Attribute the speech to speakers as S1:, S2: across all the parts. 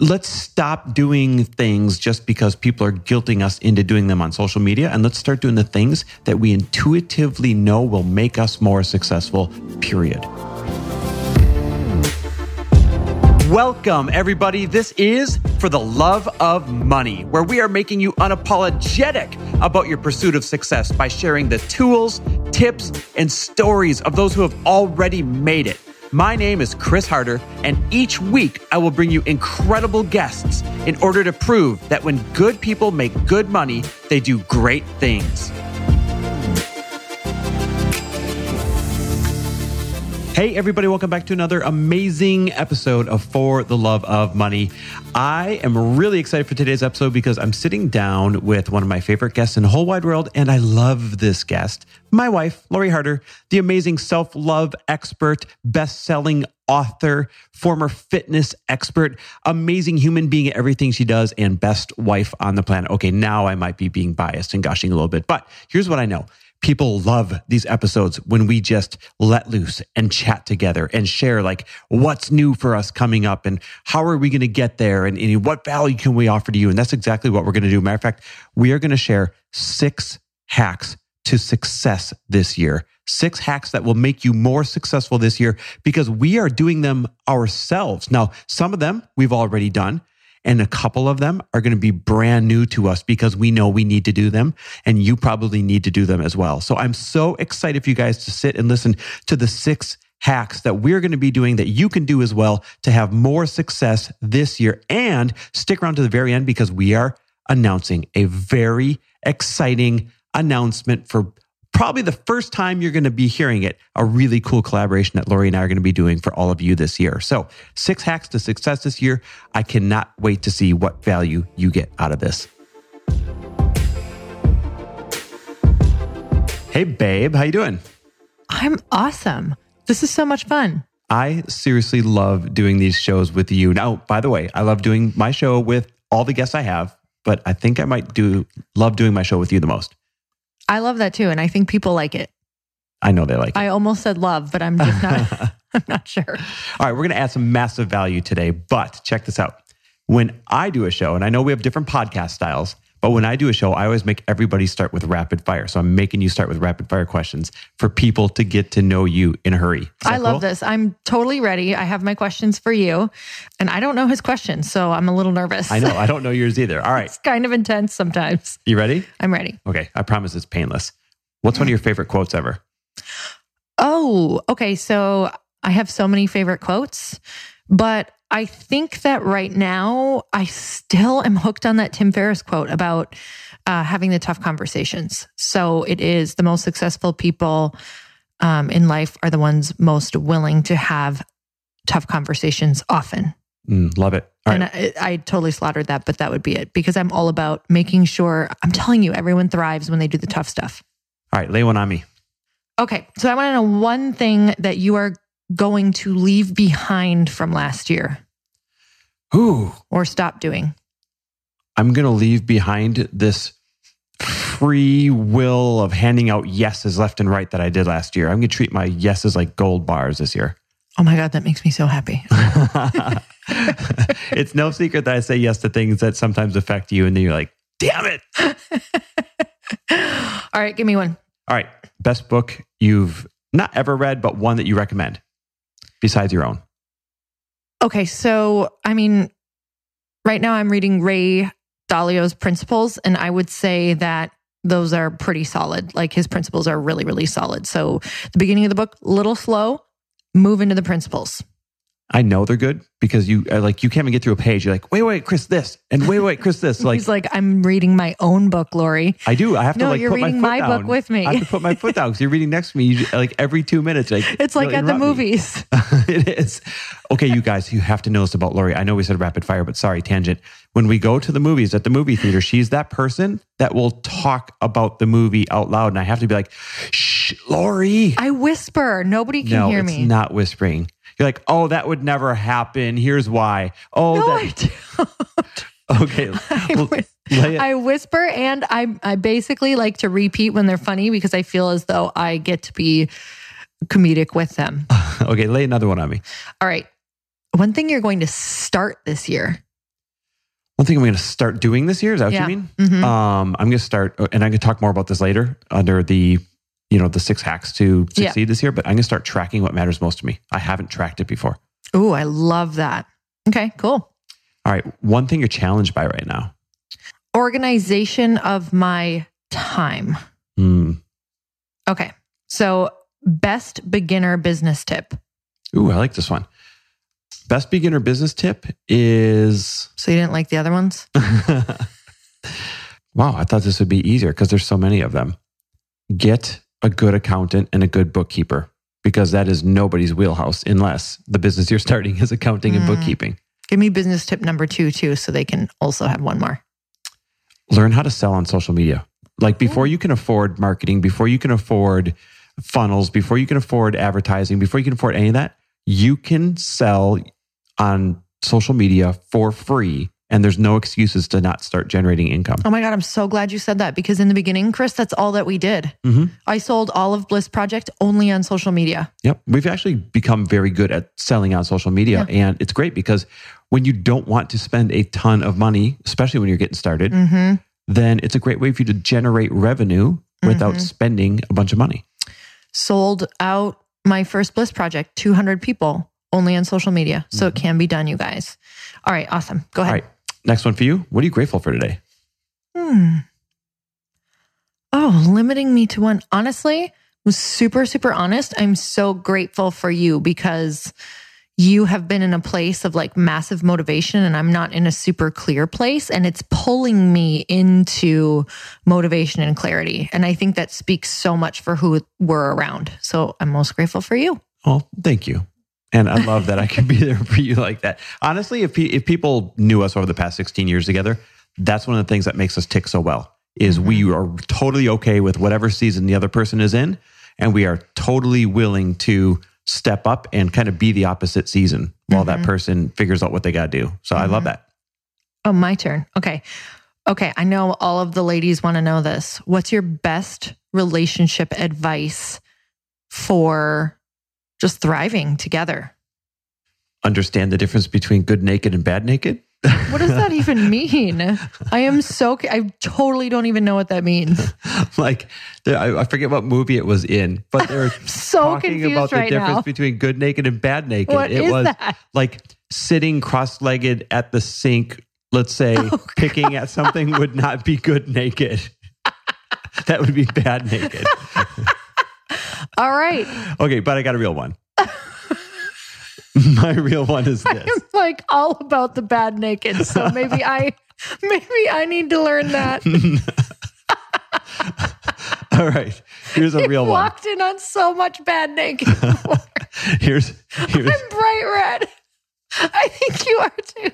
S1: let's stop doing things just because people are guilting us into doing them on social media and let's start doing the things that we intuitively know will make us more successful, period. Welcome, everybody. This is For the Love of Money, where we are making you unapologetic about your pursuit of success by sharing the tools, tips, and stories of those who have already made it. My name is Chris Harder, and each week I will bring you incredible guests in order to prove that when good people make good money, they do great things. Hey, everybody, welcome back to another amazing episode of For the Love of Money. I am really excited for today's episode because I'm sitting down with one of my favorite guests in the whole wide world, and I love this guest, my wife, Lori Harder, the amazing self love expert, best selling author, former fitness expert, amazing human being at everything she does, and best wife on the planet. Okay, now I might be being biased and gushing a little bit, but here's what I know people love these episodes when we just let loose and chat together and share like what's new for us coming up and how are we going to get there and, and, what value can we offer to you? And that's exactly what we're going to do. Matter of fact we are going to share six hacks to success this year. Six hacks that will make you more successful this year because we are doing them ourselves. Now some of them we've already done and a couple of them are going to be brand new to us because we know we need to do them. And you probably need to do them as well. So I'm so excited for you guys to sit and listen to the six hacks that we're going to be doing that you can do as well to have more success this year. And stick around to the very end because we are announcing a very exciting announcement for probably the first time you're going to be hearing it, a really cool collaboration that Lori and I are going to be doing for all of you this year. So, six hacks to success this year. I cannot wait to see what value you get out of this. Hey, babe, how you doing?
S2: I'm awesome. This is so much fun.
S1: I seriously love doing these shows with you. Now, by the way, I love doing my show with all the guests I have, but I think I might do love doing my show with you the most.
S2: I love that too. And I think people like it.
S1: I know they like it.
S2: I almost said love, but I'm just not, I'm not sure.
S1: All right, we're going to add some massive value today, but check this out. When I do a show, and I know we have different podcast styles, but when I do a show, I always make everybody start with rapid fire. So I'm making you start with rapid fire questions for people to get to know you in a hurry.
S2: I cool? love this. I'm totally ready. I have my questions for you, and I don't know his questions, so I'm a little nervous.
S1: I know. I don't know yours either. All right.
S2: it's kind of intense sometimes.
S1: You ready?
S2: I'm ready.
S1: Okay. I promise it's painless. What's one of your favorite quotes ever?
S2: Oh, okay. So I have so many favorite quotes, but I think that right now I still am hooked on that Tim Ferriss quote about uh, having the tough conversations. So it is the most successful people um, in life are the ones most willing to have tough conversations often.
S1: Mm, love it.
S2: All and right. I, I, totally slaughtered that, but that would be it because I'm all about making sure I'm telling you, everyone thrives when they do the tough stuff.
S1: All right, lay one on me.
S2: Okay. So I want to know one thing that you are going to leave behind from last year?
S1: Ooh.
S2: Or stop doing?
S1: I'm going to leave behind this free will of handing out yeses left and right that I did last year. I'm going to treat my yeses like gold bars this year.
S2: Oh my God, that makes me so happy.
S1: it's no secret that I say yes to things that sometimes affect you, and then you're like, damn it.
S2: All right, give me one.
S1: All right. Best book you've not ever read, but one that you recommend besides your own?
S2: Okay. So, I mean, right now I'm reading Ray Dalio's principles, and I would say that those are pretty solid. Like his principles are really, really solid. So, the beginning of the book, little slow, move into the principles.
S1: I know they're good because you uh, like you can't even get through a page. You're like, wait, wait, Chris, this, and wait, wait, Chris, this.
S2: Like, he's like, I'm reading my own book, Lori.
S1: I do. I have to
S2: no,
S1: like
S2: you're
S1: put
S2: reading
S1: my,
S2: my book with me.
S1: I have to put my foot down because you're reading next to me. You, like every two minutes, like
S2: it's like at the movies.
S1: it is. Okay, you guys, you have to know this about Lori. I know we said rapid fire, but sorry, tangent. When we go to the movies at the movie theater, she's that person that will talk about the movie out loud, and I have to be like, "Shh, Lori."
S2: I whisper. Nobody can
S1: no,
S2: hear
S1: me. not whispering. You're like, oh, that would never happen. Here's why. Oh,
S2: no,
S1: that.
S2: I don't.
S1: okay.
S2: I, I whisper and I I basically like to repeat when they're funny because I feel as though I get to be comedic with them.
S1: okay, lay another one on me.
S2: All right. One thing you're going to start this year.
S1: One thing I'm going to start doing this year is that what
S2: Yeah.
S1: you mean?
S2: Mhm.
S1: Um, I'm going to start, and I can talk more about this later under the, you know, the six hacks to
S2: Yeah.
S1: succeed this year. But I'm going to start tracking what matters most to me. I haven't tracked it before.
S2: Oh, I love that. Okay, cool.
S1: All right, one thing you're challenged by right now.
S2: Organization of my time.
S1: Hmm.
S2: Okay. So, best beginner business tip.
S1: Ooh, I like this one. Best beginner business tip is
S2: So, you didn't like the other ones?
S1: wow, I thought this would be easier because there's so many of them. Get a good accountant and a good bookkeeper because that is nobody's wheelhouse unless the business you're starting is accounting and
S2: Mm.
S1: bookkeeping.
S2: Give me business tip number two, too, so they can also have one more.
S1: Learn how to sell on social media. Like before you can afford marketing, before you can afford funnels, before you can afford advertising, before you can afford any of that, you can sell on social media for free. And there's no excuses to not start generating income.
S2: Oh my God, I'm so glad you said that because in the beginning, Chris, that's all that we did.
S1: Mhm.
S2: I sold all of Bliss Project only on social media.
S1: Yep. We've actually become very good at selling on social media. And it's great because when you don't want to spend a ton of money, especially when you're getting started,
S2: hmm
S1: then it's a great way for you to generate revenue without
S2: Mhm.
S1: spending a bunch of money.
S2: Sold out my first Bliss Project, 200 people only on social media. So it can be done, you guys. All right, awesome. Go
S1: All
S2: ahead.
S1: Next one for you. What are you grateful for today?
S2: Hmm. Oh, limiting me to one. Honestly, was super, super honest. I'm so grateful for you because you have been in a place of like massive motivation and I'm not in a super clear place and it's pulling me into motivation and clarity. And I think that speaks so much for who we're around. So I'm most grateful for you.
S1: Oh, thank you. And I love that I can be there for you like that. Honestly, if, pe- if people knew us over the past 16 years together, that's one of the things that makes us tick so well is we mm-hmm. are totally okay with whatever season the other person is in. And we are totally willing to step up and kind of be the opposite season while that mm-hmm. person figures out what they got to do. So I love mm-hmm. that.
S2: Oh, my turn. Okay. Okay. I know all of the ladies want to know this. What's your best relationship advice for just thriving together?
S1: Understand the difference between good naked and bad naked.
S2: What does that even mean? I am so, I totally don't even know what that means.
S1: like, I, forget what movie it was in, but they're
S2: So
S1: talking
S2: confused
S1: about the
S2: right
S1: difference
S2: now.
S1: between good naked and bad naked.
S2: What
S1: it was
S2: that?
S1: like sitting cross legged at the sink, let's say,
S2: Oh,
S1: picking at something would not be good naked. that would be bad naked.
S2: All right.
S1: Okay, but I got a real one. My real one is this.
S2: I'm like all about the bad naked. So maybe I, maybe I need to learn that.
S1: All right, here's a real one.
S2: Walked in on so much bad naked.
S1: Here's here's
S2: I'm bright red. I think you are too.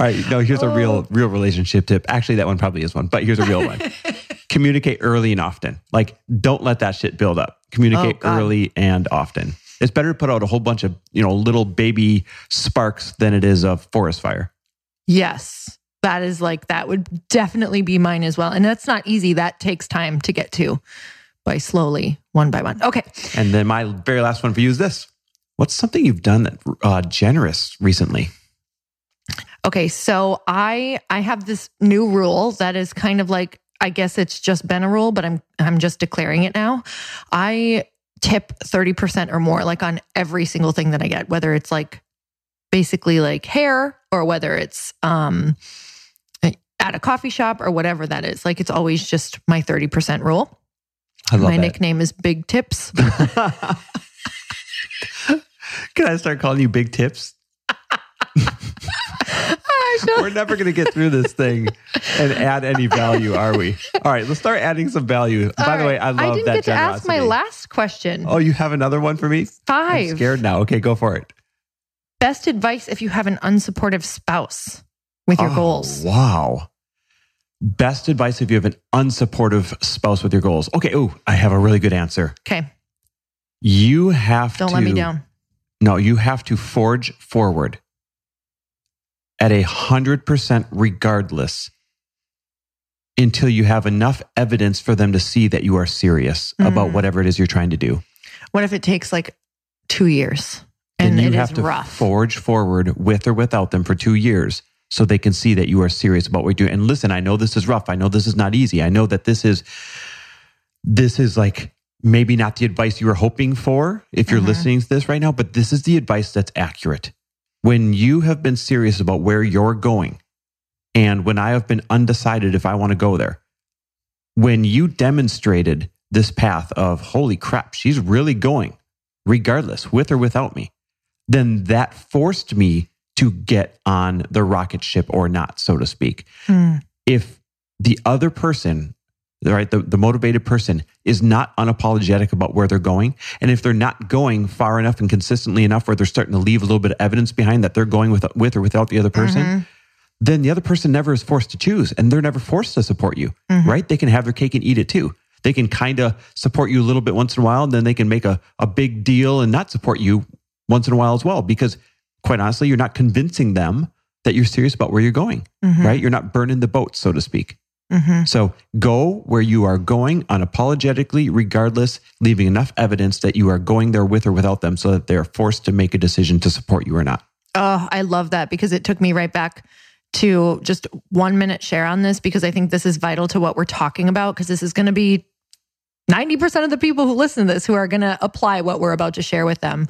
S1: All right, no, here's a
S2: Oh.
S1: real real relationship tip. Actually, that one probably is one, but here's a real one. Communicate early and often. Like, don't let that shit build up. Communicate
S2: Oh,
S1: early and often. It's better to put out a whole bunch of you know little baby sparks than it is a forest fire.
S2: Yes. That is like, that would definitely be mine as well. And that's not easy. That takes time to get to by slowly, one by one. Okay.
S1: And then my very last one for you is this: What's something you've done that uh, generous recently?
S2: Okay. So I, I have this new rule that is kind of like, I guess it's just been a rule, but I'm, I'm just declaring it now. I tip 30% or more, like on every single thing that I get, whether it's like basically like hair or whether it's, um, at a coffee shop or whatever that is. Like it's always just my 30% rule.
S1: I love
S2: My nickname is Big Tips.
S1: Can I start calling you Big Tips? We're never going to get through this thing and add any value, are we? All right, let's start adding some value. By
S2: All
S1: the way. I love that.
S2: I didn't
S1: that
S2: get to ask my last question.
S1: Oh, you have another one for me?
S2: Five.
S1: I'm scared now. Okay, go for it.
S2: Best advice if you have an unsupportive spouse with your
S1: Oh,
S2: goals.
S1: Wow. Best advice if you have an unsupportive spouse with your goals. Okay, oh, I have a really good answer.
S2: Okay.
S1: You have
S2: Don't
S1: to
S2: let me down.
S1: No, you have to forge forward at a hundred percent regardless until you have enough evidence for them to see that you are serious about
S2: Mm.
S1: whatever it is you're trying to do.
S2: What if it takes like two years and
S1: you
S2: it
S1: have
S2: is
S1: to
S2: rough?
S1: forge forward with or without them for two years so they can see that you are serious about what you're doing. And listen, I know this is rough. I know this is not easy. I know that this is this is like maybe not the advice you were hoping for if you're
S2: Mhm.
S1: listening to this right now, but this is the advice that's accurate. When you have been serious about where you're going, and when I have been undecided if I want to go there, when you demonstrated this path of, holy crap, she's really going, regardless, with or without me, then that forced me to get on the rocket ship or not, so to speak
S2: Hmm.
S1: if the other person right the, the motivated person is not unapologetic about where they're going and if they're not going far enough and consistently enough where they're starting to leave a little bit of evidence behind that they're going with with or without the other person
S2: Mhm.
S1: then the other person never is forced to choose and they're never forced to support you
S2: Mhm.
S1: right they can have their cake and eat it too they can kind of support you a little bit once in a while and then they can make a, a big deal and not support you once in a while as well because quite honestly you're not convincing them that you're serious about where you're going
S2: Mhm.
S1: right you're not burning the boat so to speak
S2: Mhm.
S1: so go where you are going unapologetically, regardless, leaving enough evidence that you are going there with or without them so that they're forced to make a decision to support you or not.
S2: Oh, I love that because it took me right back to just one minute share on this because I think this is vital to what we're talking about because this is going to be 90% of the people who listen to this who are going to apply what we're about to share with them.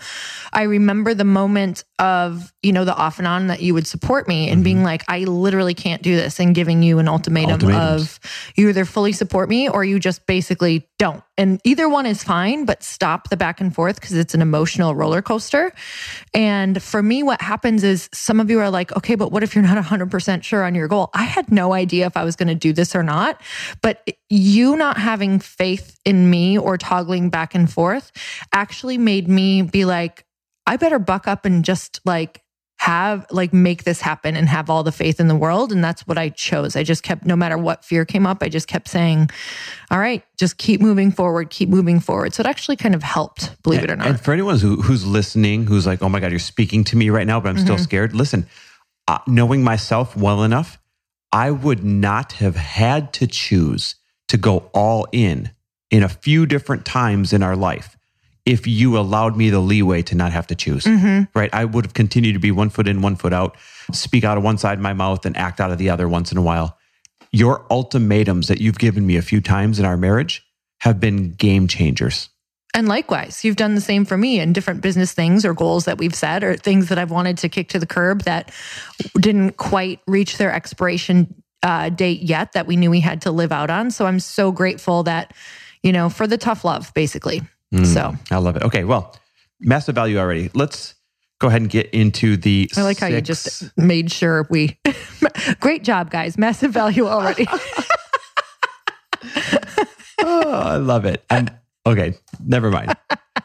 S2: I remember the moment of, you know, the off and on that you would support me and mm-hmm. being like, I literally can't do this and giving you an ultimatum
S1: Ultimatums.
S2: of you either fully support me or you just basically don't. And either one is fine, but stop the back and forth because it's an emotional roller coaster. And for me, what happens is some of you are like, okay, but what if you're not 100% sure on your goal? I had no idea if I was going to do this or not. But you not having faith in me or toggling back and forth actually made me be like, I better buck up and just like have like make this happen and have all the faith in the world and that's what I chose. I just kept no matter what fear came up, I just kept saying, "All right, just keep moving forward, keep moving forward." So it actually kind of helped, believe it or not.
S1: And for anyone who, who's listening, who's like, oh my God, you're speaking to me right now, but I'm still
S2: Mhm.
S1: scared. Listen, uh, knowing myself well enough, I would not have had to choose to go all in in a few different times in our life if you allowed me the leeway to not have to choose.
S2: Mhm.
S1: right? I would have continued to be one foot in, one foot out, speak out of one side of my mouth and act out of the other once in a while. Your ultimatums that you've given me a few times in our marriage have been game changers.
S2: And likewise, you've done the same for me in different business things or goals that we've set or things that I've wanted to kick to the curb that didn't quite reach their expiration uh, date yet that we knew we had to live out on. So I'm so grateful that, you know, for the tough love, basically.
S1: Mm,
S2: So
S1: I love it. Okay, well, massive value already. Let's go ahead and get into the.
S2: I like how you just made sure we. Great job, guys. Massive value already.
S1: oh, I love it. And okay, never mind.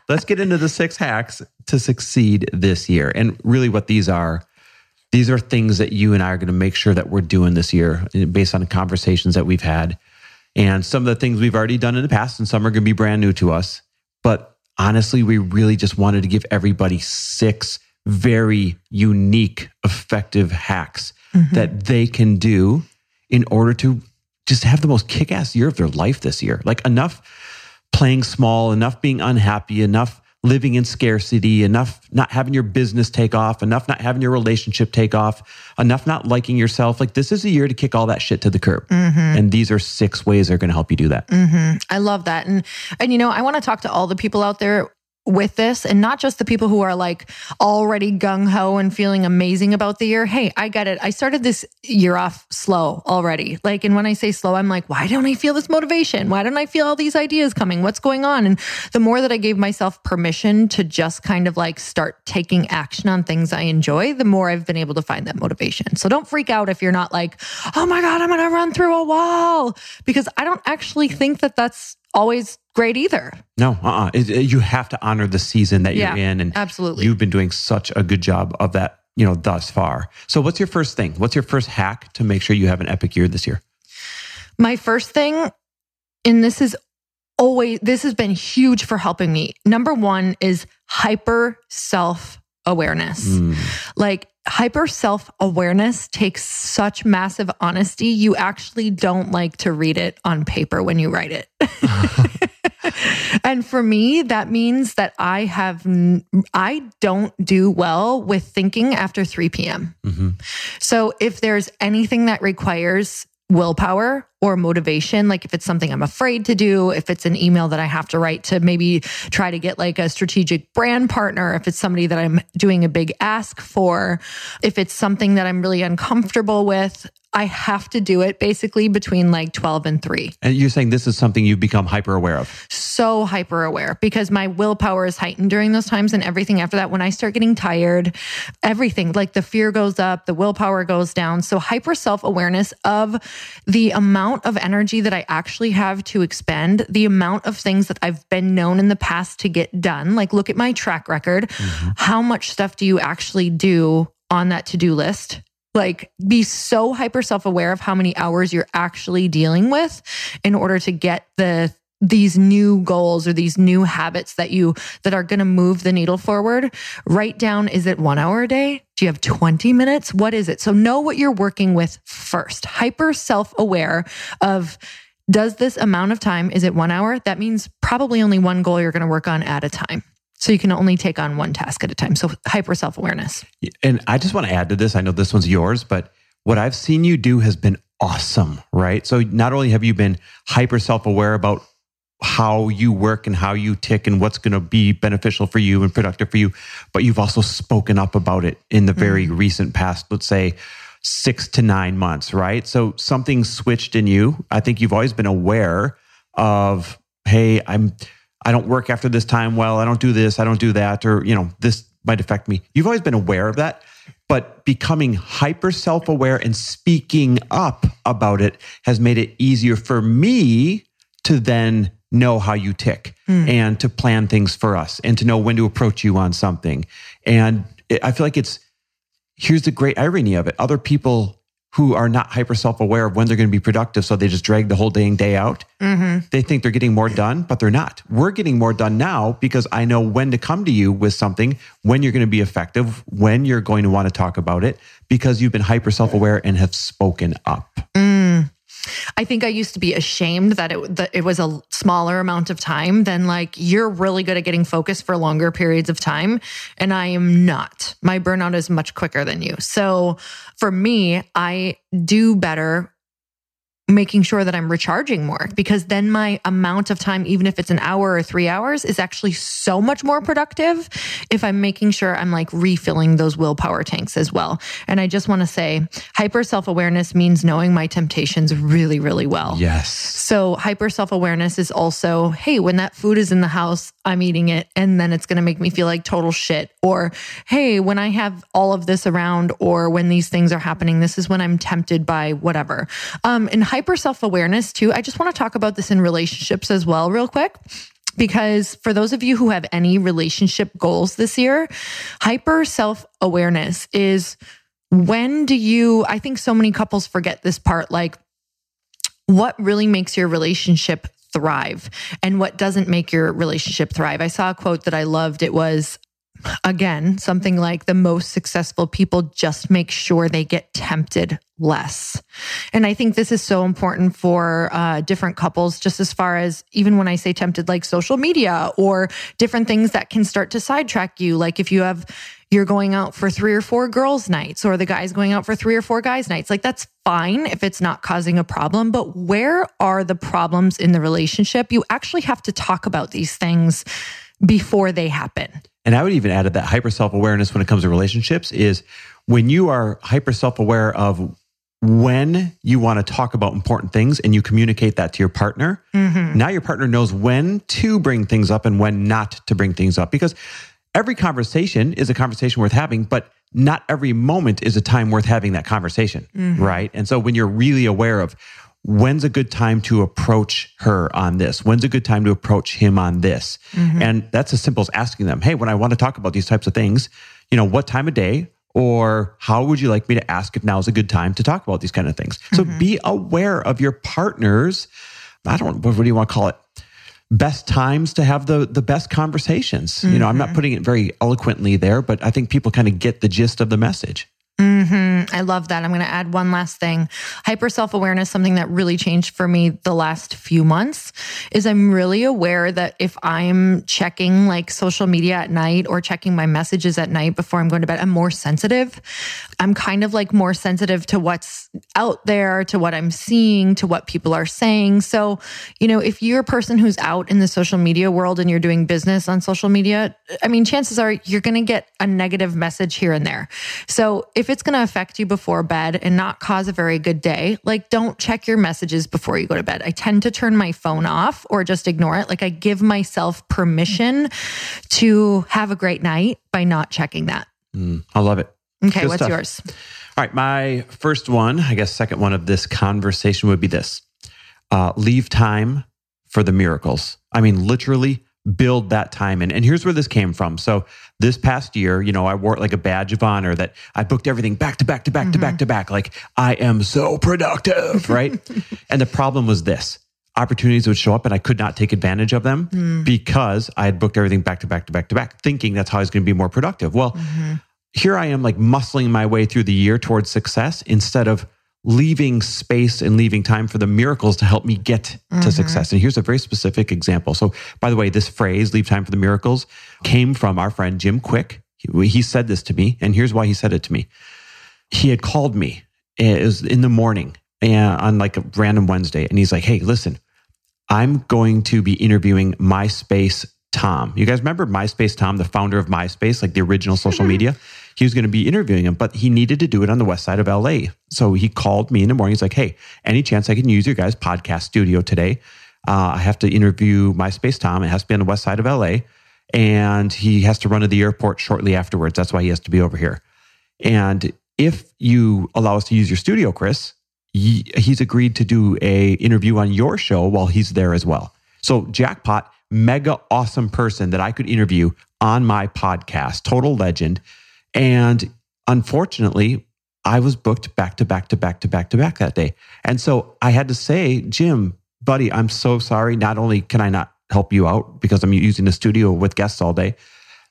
S1: Let's get into the six hacks to succeed this year. And really, what these are, these are things that you and I are going to make sure that we're doing this year based on conversations that we've had. And some of the things we've already done in the past, and some are going to be brand new to us. But honestly, we really just wanted to give everybody six very unique, effective hacks mm-hmm. that they can do in order to just have the most kick ass year of their life this year. Like enough playing small, enough being unhappy, enough living in scarcity, enough not having your business take off, enough not having your relationship take off, enough not liking yourself. Like this is a year to kick all that shit to the curb. And these are six ways they're going to help you do that.
S2: hmm I love that. And and you know, I want to talk to all the people out there with this and not just the people who are like already gung ho and feeling amazing about the year. Hey, I get it. I started this year off slow already. Like, and when I say slow, I'm like, why don't I feel this motivation? Why don't I feel all these ideas coming? What's going on? And the more that I gave myself permission to just kind of like start taking action on things I enjoy, the more I've been able to find that motivation. So don't freak out if you're not like, oh my God, I'm going to run through a wall because I don't actually think that that's always great either.
S1: No, uh-uh. It- it- you have to honor the season that
S2: Yeah,
S1: you're in. And
S2: absolutely.
S1: you've been doing such a good job of that, you know, thus far. So what's your first thing? What's your first hack to make sure you have an epic year this year?
S2: My first thing, and this is always, this has been huge for helping me. Number one is hyper self awareness.
S1: Mm.
S2: Like hyper self awareness takes such massive honesty. You actually don't like to read it on paper when you write it. and for me, that means that I have, n- I don't do well with thinking after 3 p.m. Mm-hmm. So if there's anything that requires willpower or motivation, like if it's something I'm afraid to do, if it's an email that I have to write to maybe try to get like a strategic brand partner, if it's somebody that I'm doing a big ask for, if it's something that I'm really uncomfortable with, I have to do it basically between like 12 and 3
S1: And you're saying this is something you've become hyper aware of.
S2: so hyper aware because my willpower is heightened during those times and everything after that. When i start getting tired everything like the fear goes up the willpower goes down. So hyper self-awareness of the amount of energy that i actually have to expend the amount of things that i've been known in the past to get done like look at my track record. Mm-hmm. How much stuff do you actually do on that to-do list? Like be so hyper self-aware of how many hours you're actually dealing with in order to get the these new goals or these new habits that you that are going to move the needle forward write down is it 1 hour a day? Do you have 20 minutes? What is it? So know what you're working with first. Hyper self-aware of does this amount of time is it 1 hour? That means probably only one goal you're going to work on at a time. So you can only take on one task at a time. So hyper self-awareness.
S1: And I just want to add to this. I know this one's yours, but what I've seen you do has been awesome, right? So not only have you been hyper self aware about how you work and how you tick and what's going to be beneficial for you and productive for you, but you've also spoken up about it in the very mm-hmm. recent past, let's say six to nine months, right? So something switched in you. I think you've always been aware of, hey, I'm I don't work after this time well, I don't do this, I don't do that, or you know, this might affect me. You've always been aware of that, but becoming hyper self-aware and speaking up about it has made it easier for me to then know how you tick hmm. and to plan things for us and to know when to approach you on something. And it- I feel like it's here's the great irony of it. Other people who are not hyper self aware of when they're going to be productive, so they just drag the whole day and day out. Mm-hmm. They think they're getting more done, but they're not. We're getting more done now because I know when to come to you with something, when you're going to be effective, when you're going to want to talk about it, because you've been hyper self aware and have spoken up. Mm.
S2: I think I used to be ashamed that it that it was a smaller amount of time than like you're really good at getting focused for longer periods of time and I am not. My burnout is much quicker than you. So for me, I do better making sure that I'm recharging more because then my amount of time, even if it's an hour or three hours, is actually so much more productive if I'm making sure I'm like refilling those willpower tanks as well. And I just want to say hyper self awareness means knowing my temptations really, really well.
S1: Yes.
S2: So hyper self awareness is also, hey, when that food is in the house, I'm eating it and then it's going to make me feel like total shit. Or, hey, when I have all of this around or when these things are happening, this is when I'm tempted by whatever. Um, and hyper self awareness too. I just want to talk about this in relationships as well, real quick. Because for those of you who have any relationship goals this year, hyper self awareness is when do you, I think so many couples forget this part, like, what really makes your relationship thrive and what doesn't make your relationship thrive. I saw a quote that I loved. It was, again, something like the most successful people just make sure they get tempted less. And I think this is so important for uh, different couples, just as far as even when I say tempted, like social media or different things that can start to sidetrack you. Like if you have, you're going out for three or four girls' nights, or the guy's going out for three or four guys' nights. Like that's fine if it's not causing a problem. But where are the problems in the relationship? You actually have to talk about these things before they happen.
S1: And I would even add that hyper self awareness when it comes to relationships is when you are hyper self aware of when you want to talk about important things and you communicate that to your partner, mm-hmm. now your partner knows when to bring things up and when not to bring things up because every conversation is a conversation worth having, but not every moment is a time worth having that conversation, mm-hmm. right? And so when you're really aware of when's a good time to approach her on this, when's a good time to approach him on this, mm-hmm. and that's as simple as asking them, hey, when I want to talk about these types of things, you know, what time of day or how would you like me to ask if now is a good time to talk about these kind of things? So mm-hmm. be aware of your partner's, I don't, what do you want to call it? Best times to have the the best conversations. You know, I'm not mm-hmm. putting it very eloquently there, but I think people kind of get the gist of the message.
S2: Mm-hmm. I love that. I'm going to add one last thing. Hyper self awareness, something that really changed for me the last few months, is I'm really aware that if I'm checking like social media at night or checking my messages at night before I'm going to bed, I'm more sensitive. I'm kind of like more sensitive to what's out there, to what I'm seeing, to what people are saying. So, you know, if you're a person who's out in the social media world and you're doing business on social media, I mean, chances are you're going to get a negative message here and there. So if if it's going to affect you before bed and not cause a very good day, like don't check your messages before you go to bed. I tend to turn my phone off or just ignore it. Like I give myself permission to have a great night by not checking that.
S1: Mm, I love it.
S2: Okay, Good what's stuff. yours?
S1: All right, my first one, I guess second one of this conversation would be this. Uh, leave time for the miracles. I mean, literally build that time in. And here's where this came from. So this past year, you know, I wore it like a badge of honor that I booked everything back to back to back mm-hmm. to back to back. Like I am so productive, right? and the problem was this opportunities would show up and I could not take advantage of them mm. because I had booked everything back to back to back to back, thinking that's how I was going to be more productive. Well, mm-hmm. here I am like muscling my way through the year towards success instead of leaving space and leaving time for the miracles to help me get mm-hmm. to success. And here's a very specific example. So, by the way, this phrase, leave time for the miracles, came from our friend Jim Kwik. He, he said this to me, and here's why he said it to me. He had called me, it was in the morning and on like a random Wednesday, and he's like, Hey, listen, I'm going to be interviewing MySpace Tom. You guys remember MySpace Tom, the founder of MySpace, like the original social mm-hmm. media? he was going to be interviewing him, but he needed to do it on the west side of LA. So he called me in the morning. He's like, Hey, any chance I can use your guys' podcast studio today? Uh, I have to interview MySpace Tom. It has to be on the west side of LA. And he has to run to the airport shortly afterwards. That's why he has to be over here. And if you allow us to use your studio, Chris, he's agreed to do a interview on your show while he's there as well. So jackpot, mega awesome person that I could interview on my podcast, total legend. And unfortunately, I was booked back to back to back to back to back that day. And so I had to say, Jim, buddy, I'm so sorry. Not only can I not help you out because I'm using the studio with guests all day,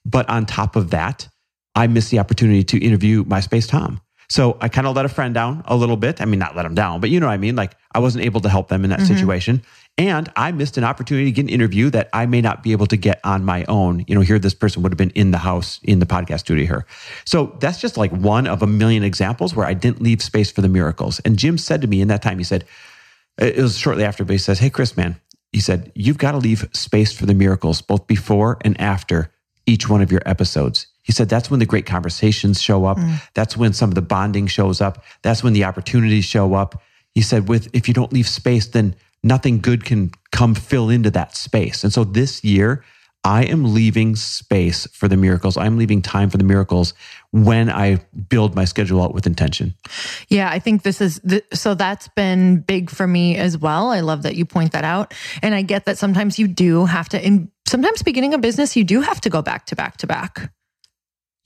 S1: but on top of that, I missed the opportunity to interview MySpace Tom. So I kind of let a friend down a little bit. I mean, not let him down, but you know what I mean? Like I wasn't able to help them in that mm-hmm. situation. And I missed an opportunity to get an interview that I may not be able to get on my own. You know, here this person would have been in the house in the podcast studio here. So that's just like one of a million examples where I didn't leave space for the miracles. And Jim said to me in that time, he said, it was shortly after, but he says, Hey, Chris, man, he said, you've got to leave space for the miracles, both before and after each one of your episodes. He said that's when the great conversations show up. Mm. That's when some of the bonding shows up. That's when the opportunities show up. He said, with if you don't leave space, then nothing good can come fill into that space. And so this year, I am leaving space for the miracles. I'm leaving time for the miracles when I build my schedule out with intention.
S2: Yeah, I think this is the, so that's been big for me as well. I love that you point that out. And I get that sometimes you do have to, in sometimes beginning a business, you do have to go back to back to back.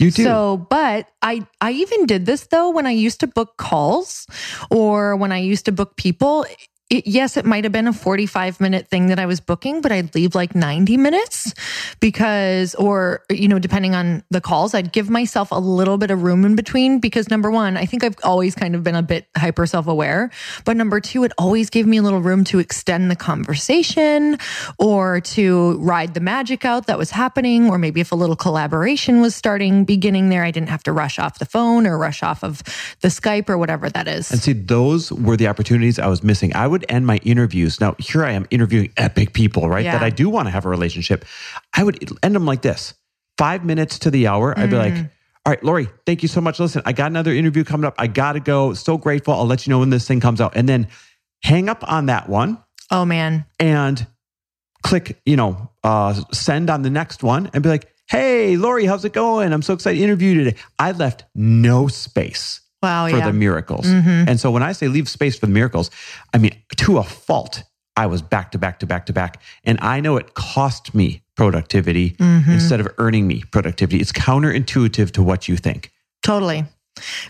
S1: You do.
S2: So, but I I even did this though when I used to book calls or when I used to book people it, yes, it might have been a 45 minute thing that I was booking, but I'd leave like 90 minutes because, or, you know, depending on the calls, I'd give myself a little bit of room in between because number one, I think I've always kind of been a bit hyper self aware. But number two, it always gave me a little room to extend the conversation or to ride the magic out that was happening. Or maybe if a little collaboration was starting, beginning there, I didn't have to rush off the phone or rush off of the Skype or whatever that is.
S1: And see, those were the opportunities I was missing. I would would end my interviews. Now, here I am interviewing epic people, right? Yeah. That I do want to have a relationship. I would end them like this five minutes to the hour. I'd be like, mm. all right, Lori, thank you so much. Listen, I got another interview coming up. I got to go. So grateful. I'll let you know when this thing comes out. And then hang up on that one.
S2: Oh, man.
S1: And click, you know, uh, send on the next one and be like, hey, Lori, how's it going? I'm so excited to interview today. I left no space
S2: wow,
S1: for
S2: yeah.
S1: the miracles. Mm-hmm. And so when I say leave space for the miracles, I mean, to a fault, I was back to back to back to back. And I know it cost me productivity mm-hmm. instead of earning me productivity. It's counterintuitive to what you think.
S2: Totally.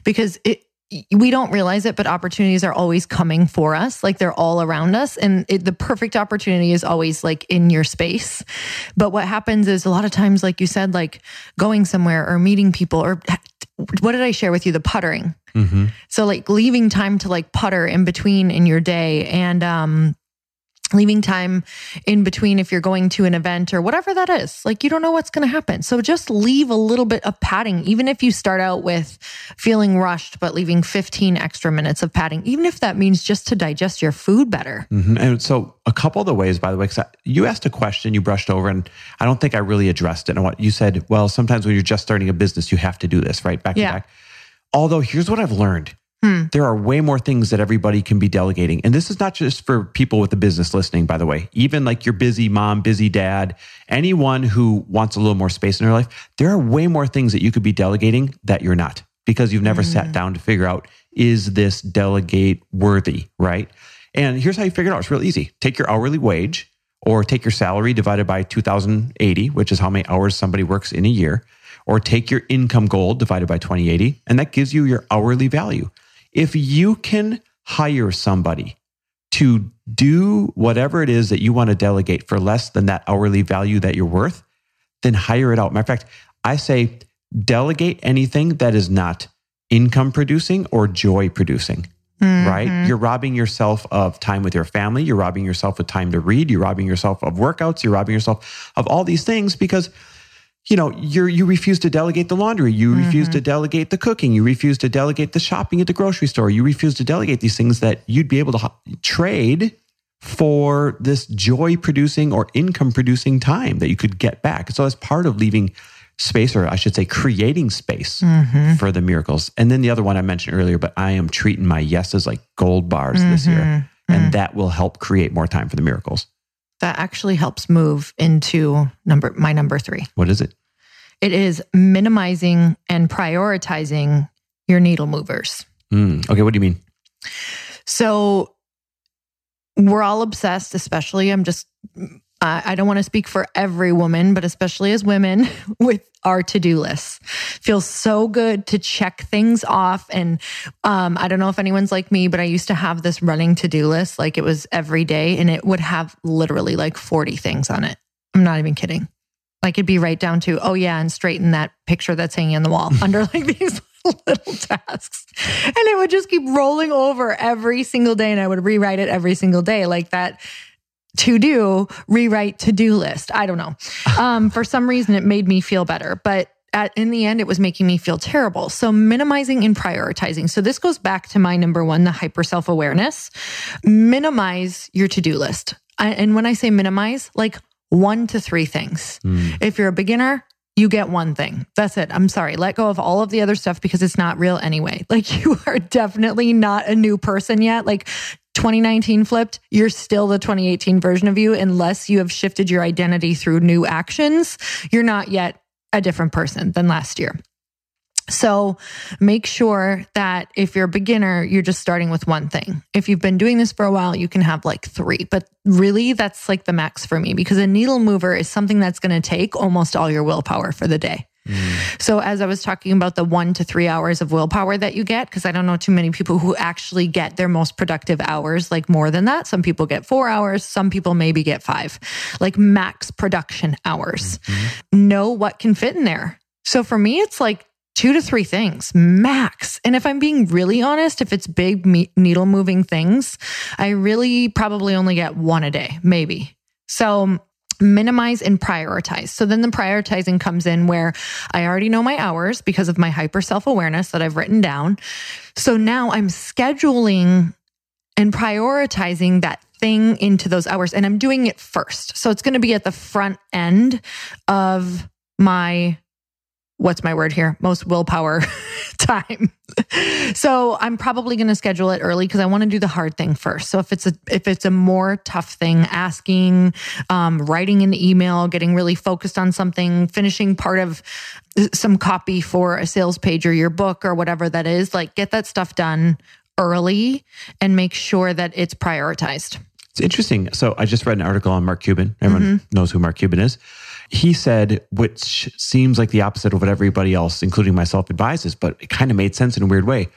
S2: Because it, we don't realize it, but opportunities are always coming for us. Like they're all around us. And it, the perfect opportunity is always like in your space. But what happens is a lot of times, like you said, like going somewhere or meeting people or what did I share with you? The puttering.
S1: Mm-hmm.
S2: So like leaving time to like putter in between in your day and um leaving time in between if you're going to an event or whatever that is. Like you don't know what's going to happen. So just leave a little bit of padding even if you start out with feeling rushed but leaving 15 extra minutes of padding even if that means just to digest your food better.
S1: hmm And so, a couple of the ways, by the way, because you asked a question you brushed over, and I don't think I really addressed it. And what you said, well, sometimes when you're just starting a business, you have to do this, right? Back
S2: Yeah.
S1: to back. Although, here's what I've learned
S2: Hmm.
S1: there are way more things that everybody can be delegating. And this is not just for people with a business listening, by the way. Even like your busy mom, busy dad, anyone who wants a little more space in their life, there are way more things that you could be delegating that you're not because you've never sat down to figure out is this delegate worthy, right? And here's how you figure it out. It's real easy. Take your hourly wage or take your salary divided by 2080, which is how many hours somebody works in a year, or take your income goal divided by 2080, and that gives you your hourly value. If you can hire somebody to do whatever it is that you want to delegate for less than that hourly value that you're worth, then hire it out. Matter of fact, I say delegate anything that is not income producing or joy producing right? Mm-hmm. You're robbing yourself of time with your family. You're robbing yourself of time to read. You're robbing yourself of workouts. You're robbing yourself of all these things because, you know, you're, you refuse to delegate the laundry. You refuse mm-hmm. to delegate the cooking. You refuse to delegate the shopping at the grocery store. You refuse to delegate these things that you'd be able to h- trade for this joy producing or income producing time that you could get back. So as part of leaving space, or I should say, creating space mm-hmm. for the miracles. And then the other one I mentioned earlier, but I am treating my yeses like gold bars this year. Mm-hmm. And mm. that will help create more time for the miracles.
S2: That actually helps move into number my number 3.
S1: What is it?
S2: It is minimizing and prioritizing your needle movers.
S1: Mm, okay, what do you mean?
S2: So we're all obsessed, especially I'm just I don't want to speak for every woman, but especially as women with our to-do lists. Feels so good to check things off. And um, I don't know if anyone's like me, but I used to have this running to-do list, like it was every day, and it would have literally like 40 things on it. I'm not even kidding. Like it'd be right down to, oh yeah, and straighten that picture that's hanging on the wall under like these little tasks. And it would just keep rolling over every single day. And I would rewrite it every single day, like that to do, rewrite to do list. I don't know. Um, for some reason, it made me feel better. But at, in the end, it was making me feel terrible. So, minimizing and prioritizing. So, this goes back to my number one, the hyper self awareness. Minimize your to do list. I, and when I say minimize, like one to three things. Hmm. If you're a beginner, you get one thing. That's it. I'm sorry. Let go of all of the other stuff because it's not real anyway. Like you are definitely not a new person yet. Like 2019 flipped, you're still the 2018 version of you unless you have shifted your identity through new actions. You're not yet a different person than last year. So make sure that if you're a beginner, you're just starting with one thing. If you've been doing this for a while, you can have like three, but really that's like the max for me because a needle mover is something that's going to take almost all your willpower for the day. Mm. So, as I was talking about the one to three hours of willpower that you get, because I don't know too many people who actually get their most productive hours like more than that. Some people get four hours, some people maybe get five, like max production hours. Mm-hmm. Know what can fit in there. So, for me, it's like two to three things max. And if I'm being really honest, if it's big me- needle moving things, I really probably only get one a day, maybe. So, minimize and prioritize. So then the prioritizing comes in where I already know my hours because of my hyper self awareness that I've written down. So now I'm scheduling and prioritizing that thing into those hours and I'm doing it first. So it's going to be at the front end of my what's my word here? Most willpower time. So I'm probably going to schedule it early because I want to do the hard thing first. So if it's a if it's a more tough thing, asking, um, writing an email, getting really focused on something, finishing part of some copy for a sales page or your book or whatever that is, like get that stuff done early and make sure that it's prioritized.
S1: It's interesting. So I just read an article on Mark Cuban. Everyone knows who Mark Cuban is. He said, which seems like the opposite of what everybody else, including myself, advises, but it kind of made sense in a weird way.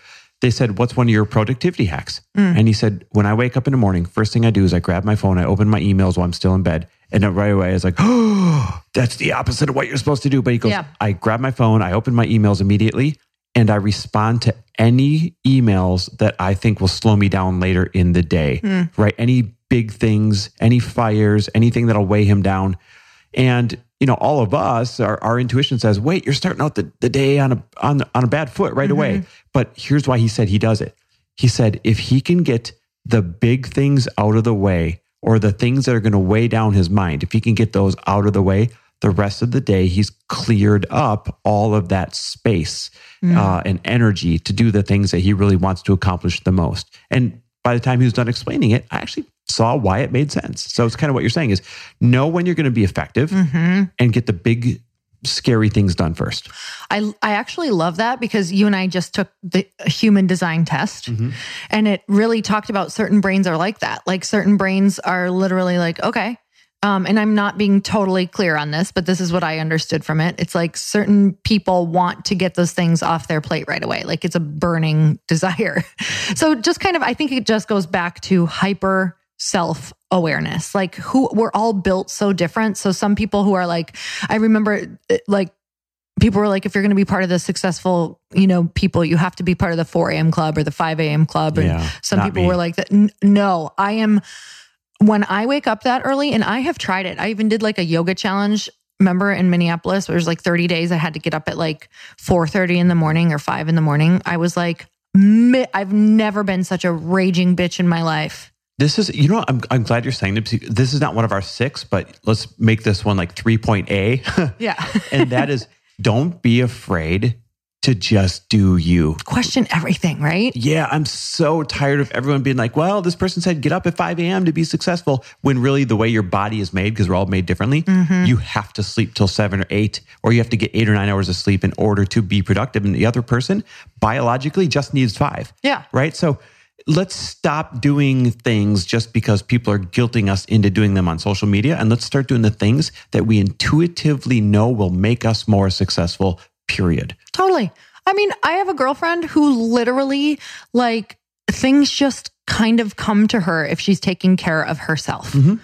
S1: They said, What's one of your productivity hacks? And he said, When I wake up in the morning, first thing I do is I grab my phone, I open my emails while I'm still in bed. And right away, I was like, Oh, that's the opposite of what you're supposed to do. But he goes,
S2: Yeah.
S1: I grab my phone, I open my emails immediately, and I respond to any emails that I think will slow me down later in the day,
S2: Hmm.
S1: right? Any big things, any fires, anything that'll weigh him down. And, you know, all of us, our, our intuition says, wait, you're starting out the, the day on a, on, on a bad foot right away. But here's why he said he does it. He said, if he can get the big things out of the way or the things that are going to weigh down his mind, if he can get those out of the way, the rest of the day, he's cleared up all of that space uh, and energy to do the things that he really wants to accomplish the most. And by the time he was done explaining it, I actually saw why it made sense. So it's kind of what you're saying is know when you're going to be effective
S2: Mm-hmm.
S1: and get the big, scary things done first.
S2: I I actually love that because you and I just took the human design test and it really talked about certain brains are like that. Like certain brains are literally like, okay. Um, and I'm not being totally clear on this, but this is what I understood from it. It's like certain people want to get those things off their plate right away. Like it's a burning desire. so just kind of, I think it just goes back to hyper self awareness. Like who we're all built so different. So some people who are like, I remember uh, like people were like, if you're going to be part of the successful, you know, people, you have to be part of the 4 a.m. club or the 5 a.m. club. And
S1: Yeah,
S2: some people
S1: me.
S2: were like, that. No, I am, when I wake up that early, and I have tried it, I even did like a yoga challenge. Remember in Minneapolis, where it was like 30 days, I had to get up at like 4:30 in the morning or five in the morning. I was like, I've never been such a raging bitch in my life.
S1: This is, you know. I'm, I'm glad you're saying this. This is not one of our six, but let's make this one like 3.A.
S2: Yeah.
S1: and that is don't be afraid to just do you.
S2: Question everything, right?
S1: Yeah, I'm so tired of everyone being like, well, this person said get up at 5 a.m. to be successful. When really the way your body is made, because we're all made differently, mm-hmm. you have to sleep till seven or eight, or you have to get eight or nine hours of sleep in order to be productive. And the other person biologically just needs five.
S2: Yeah.
S1: Right. So let's stop doing things just because people are guilting us into doing them on social media. And let's start doing the things that we intuitively know will make us more successful, period.
S2: Totally. I mean, I have a girlfriend who literally, like, things just kind of come to her if she's taking care of herself. Mm-hmm.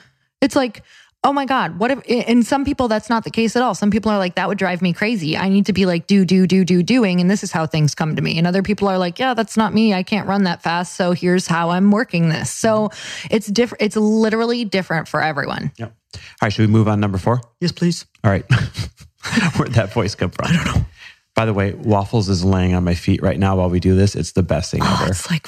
S2: It's like, oh my God, what if, and some people that's not the case at all. Some people are like, that would drive me crazy. I need to be like, do, do, do, do, doing. And this is how things come to me. And other people are like, yeah, that's not me. I can't run that fast. So here's how I'm working this. So mm-hmm. it's different. It's literally different for everyone.
S1: Yep. All right. Should we move on number four?
S2: Yes, please.
S1: All right. Where'd that voice come from? I don't know. By the way, Waffles is laying on my feet right now while we do this. It's the best thing
S2: Oh,
S1: ever.
S2: it's like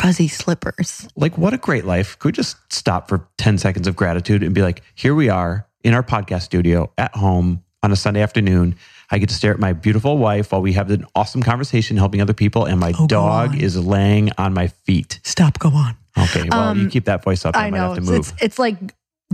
S2: fuzzy slippers.
S1: Like, what a great life. Could we just stop for 10 seconds of gratitude and be like, here we are in our podcast studio at home on a Sunday afternoon. I get to stare at my beautiful wife while we have an awesome conversation helping other people, and my
S2: Oh,
S1: dog is laying on my feet.
S2: Stop, go on.
S1: Okay. Well, you um, keep that voice up. I,
S2: I
S1: might
S2: know.
S1: have to move.
S2: It's it's like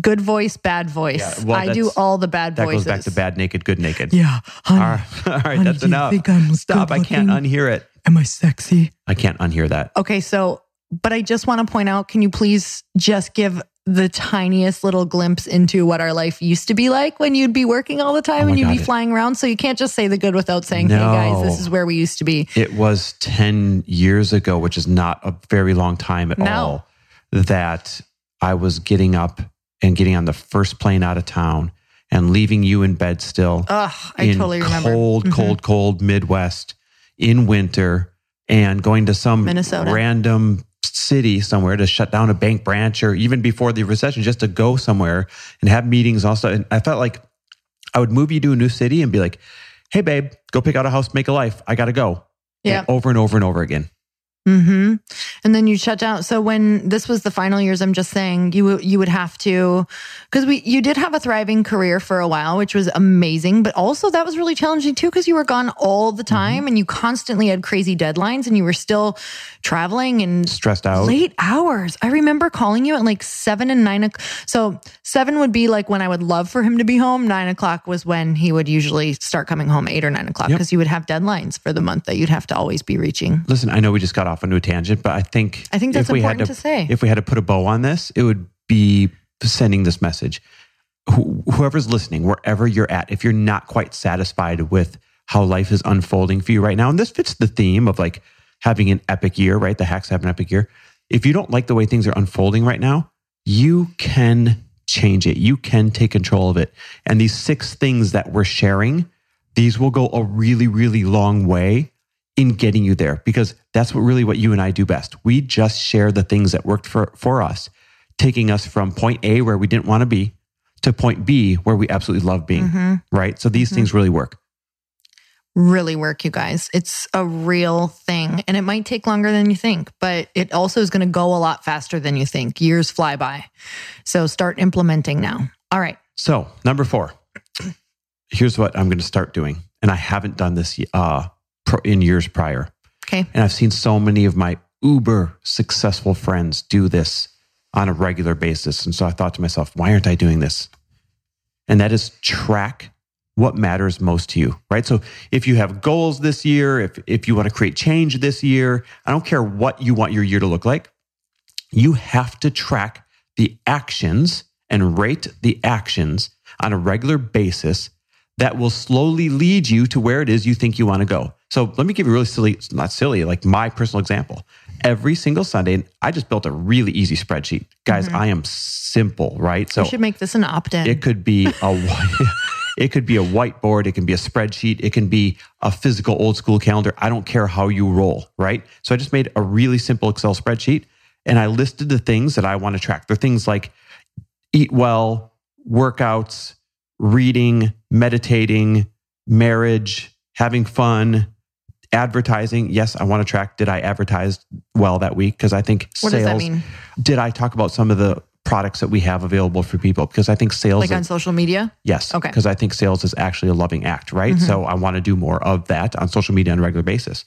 S2: good voice, bad voice.
S1: Yeah, well,
S2: I do all the bad
S1: that
S2: voices.
S1: goes back to bad naked, good naked.
S3: Yeah, honey,
S1: All right, all right
S3: honey,
S1: that's enough. Stop. I can't unhear it.
S3: Am I sexy?
S1: I can't unhear that.
S2: Okay, so but I just want to point out, can you please just give the tiniest little glimpse into what our life used to be like when you'd be working all the time
S1: Oh
S2: and you'd
S1: God.
S2: be flying around? So you can't just say the good without saying, hey guys, this is where we used to be.
S1: It was 10 years ago, which is not a very long time at
S2: No.
S1: all, that I was getting up and getting on the first plane out of town and leaving you in bed still
S2: Ugh, I
S1: in
S2: totally remember.
S1: cold,
S2: Mhm.
S1: cold, cold Midwest in winter and going to some
S2: Minnesota.
S1: random city somewhere to shut down a bank branch or even before the recession, just to go somewhere and have meetings also. And I felt like I would move you to a new city and be like, hey, babe, go pick out a house, make a life. I got to go.
S2: Yeah.
S1: And over and over and over again.
S2: Hmm And then you shut down. So when this was the final years, I'm just saying you would- you would have to because we you did have a thriving career for a while, which was amazing, but also that was really challenging too because you were gone all the time and you constantly had crazy deadlines and you were still traveling and
S1: Stressed out.
S2: late hours. I remember calling you at like seven and nine. o'clock. So seven would be like when I would love for him to be home. Nine o'clock was when he would usually start coming home, eight or nine o'clock,
S1: Yep.
S2: because you would have deadlines for the month that you'd have to always be reaching.
S1: Listen, I know we just got off onto a tangent, but I think
S2: I think that's
S1: if we had
S2: important to say.
S1: If we had to put a bow on this, it would be sending this message. Wh- Whoever's listening, wherever you're at, if you're not quite satisfied with how life is unfolding for you right now, and this fits the theme of like having an epic year, right? The hacks have an epic year. If you don't like the way things are unfolding right now, you can change it. You can take control of it. And these six things that we're sharing, these will go a really, really long way in getting you there because that's what really what you and I do best. We just share the things that worked for, for us, taking us from point A where we didn't want to be to point B where we absolutely love being.
S2: Mm-hmm.
S1: Right. So these things really work.
S2: really work, you guys. It's a real thing. And it might take longer than you think, but it also is going to go a lot faster than you think. Years fly by. So start implementing now. All right.
S1: So, number four, here's what I'm going to start doing. And I haven't done this uh, in years prior.
S2: Okay.
S1: And I've seen so many of my uber successful friends do this on a regular basis. And so I thought to myself, why aren't I doing this? And that is track what matters most to you, right? So if you have goals this year, if, if you want to create change this year, I don't care what you want your year to look like, you have to track the actions and rate the actions on a regular basis that will slowly lead you to where it is you think you want to go. So let me give you a really silly, not silly, like my personal example. Every single Sunday, I just built a really easy spreadsheet. Guys, mm-hmm. I am simple, right? So
S2: we should make this an opt in.
S1: it could be a it could be a whiteboard, it can be a spreadsheet, it can be a physical old school calendar. I don't care how you roll, right? So I just made a really simple Excel spreadsheet and I listed the things that I want to track. They're things like eat well, workouts, reading, meditating, marriage, having fun, advertising. Yes, I want to track did I advertise well that week because I think
S2: what
S1: sales
S2: does that mean?
S1: did I talk about some of the products that we have available for people because I think sales
S2: Like on social media?
S1: Yes.
S2: Okay.
S1: Because I think sales is actually a loving act, right? Mm-hmm. So I want to do more of that on social media on a regular basis.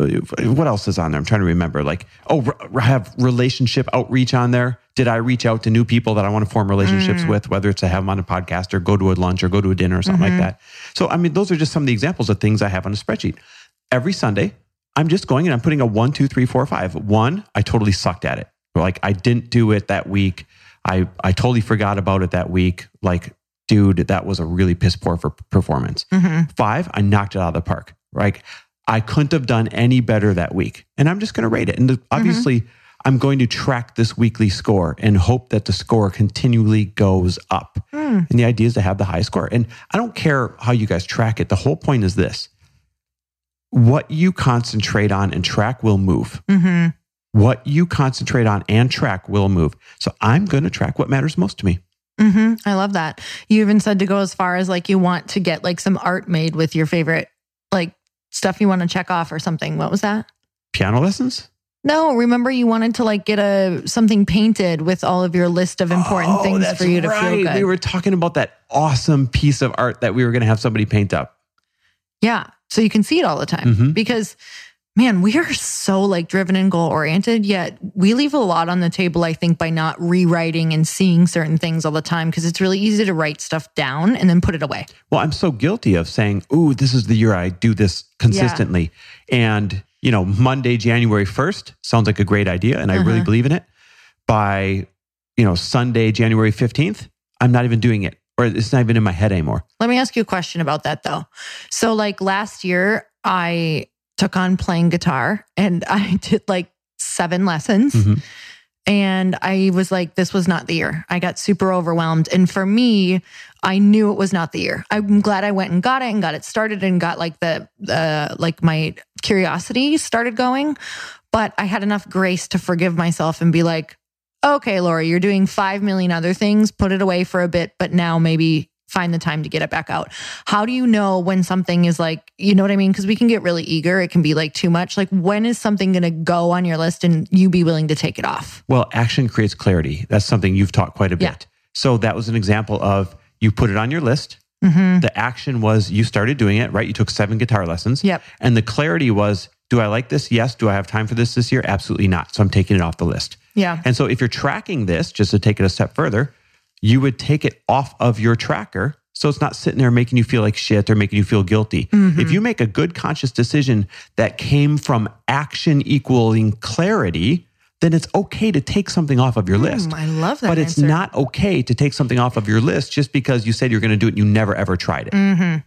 S1: Uh, What else is on there? I'm trying to remember. Like, oh, re- have relationship outreach on there. Did I reach out to new people that I want to form relationships mm. with, whether it's to have them on a podcast or go to a lunch or go to a dinner or something like mm-hmm. that? So, I mean, those are just some of the examples of things I have on a spreadsheet. Every Sunday, I'm just going and I'm putting a one, two, three, four, five. One, I totally sucked at it. Like I didn't do it that week. I I totally forgot about it that week. Like, dude, that was a really piss poor for performance. Mm-hmm. Five, I knocked it out of the park. Like I couldn't have done any better that week, and I'm just going to rate it. And the, mm-hmm. obviously, I'm going to track this weekly score and hope that the score continually goes up. Hmm. And the idea is to have the high score. And I don't care how you guys track it. The whole point is this: what you concentrate on and track will move.
S2: Mm-hmm.
S1: What you concentrate on and track will move. So I'm going to track what matters most to me.
S2: Mm-hmm. I love that. You even said to go as far as like you want to get like some art made with your favorite like stuff you want to check off or something. What was that?
S1: Piano lessons?
S2: No, remember you wanted to like get a something painted with all of your list of important
S1: Oh,
S2: things for you to feel
S1: right.
S2: good.
S1: We were talking about that awesome piece of art that we were going to have somebody paint up.
S2: yeah. So you can see it all the time
S1: Mhm.
S2: because man, we are so like driven and goal oriented, yet we leave a lot on the table, I think, by not rewriting and seeing certain things all the time because it's really easy to write stuff down and then put it away.
S1: Well, I'm so guilty of saying, "Ooh, this is the year I do this consistently." And, you know, Monday, January 1st sounds like a great idea and I really
S2: Uh-huh.
S1: believe in it. By, you know, Sunday, January 15th, I'm not even doing it or it's not even in my head anymore.
S2: Let me ask you a question about that though. So, like last year, I took on playing guitar and I did like seven lessons.
S1: Mhm.
S2: And I was like, this was not the year. I got super overwhelmed. And for me, I knew it was not the year. I'm glad I went and got it and got it started and got like the, the like my curiosity started going. But I had enough grace to forgive myself and be like, okay, Lori, you're doing 5 million other things, put it away for a bit, but now maybe find the time to get it back out. How do you know when something is like, you know what I mean? Because we can get really eager. It can be like too much. Like, when is something going to go on your list and you be willing to take it off?
S1: Well, action creates clarity. That's something you've taught quite a
S2: Yeah.
S1: bit. So that was an example of you put it on your list.
S2: Mm-hmm.
S1: The action was you started doing it, right? You took seven guitar lessons.
S2: Yep.
S1: And the clarity was, do I like this? Yes. Do I have time for this this year? Absolutely not. So I'm taking it off the list.
S2: Yeah.
S1: And so if you're tracking this, just to take it a step further, you would take it off of your tracker. So it's not sitting there making you feel like shit or making you feel guilty.
S2: Mm-hmm.
S1: If you make a good conscious decision that came from action equaling clarity, then it's okay to take something off of your list.
S2: Mm, I love that.
S1: But it's
S2: answer.
S1: not okay to take something off of your list just because you said you're going to do it and you never ever tried it.
S2: Mm-hmm.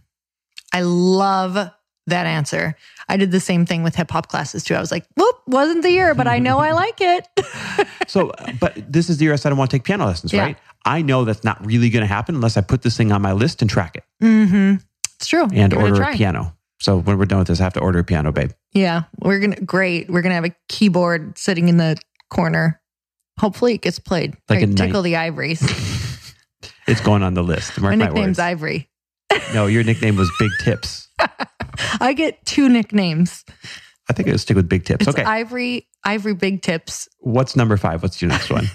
S2: I love that answer. I did the same thing with hip hop classes too. I was like, whoop, wasn't the year, but I know I like it.
S1: So, but this is the year I said I want to take piano lessons,
S2: Yeah.
S1: right? I know that's not really going to happen unless I put this thing on my list and track it
S2: mm-hmm. It's true.
S1: and
S2: Give it a
S1: order a piano. So when we're done with this, I have to order a piano, babe.
S2: Yeah, we're gonna great. We're gonna have a keyboard sitting in the corner. Hopefully, it gets played.
S1: Like a
S2: tickle
S1: night-
S2: the ivories.
S1: It's going on the list. Mark
S2: My
S1: my,
S2: nickname's
S1: words.
S2: Ivory.
S1: No, your nickname was Big Tips.
S2: I get two nicknames.
S1: I think was stick with Big Tips.
S2: It's
S1: okay.
S2: Ivory, Ivory Big Tips.
S1: What's number five? What's your next one?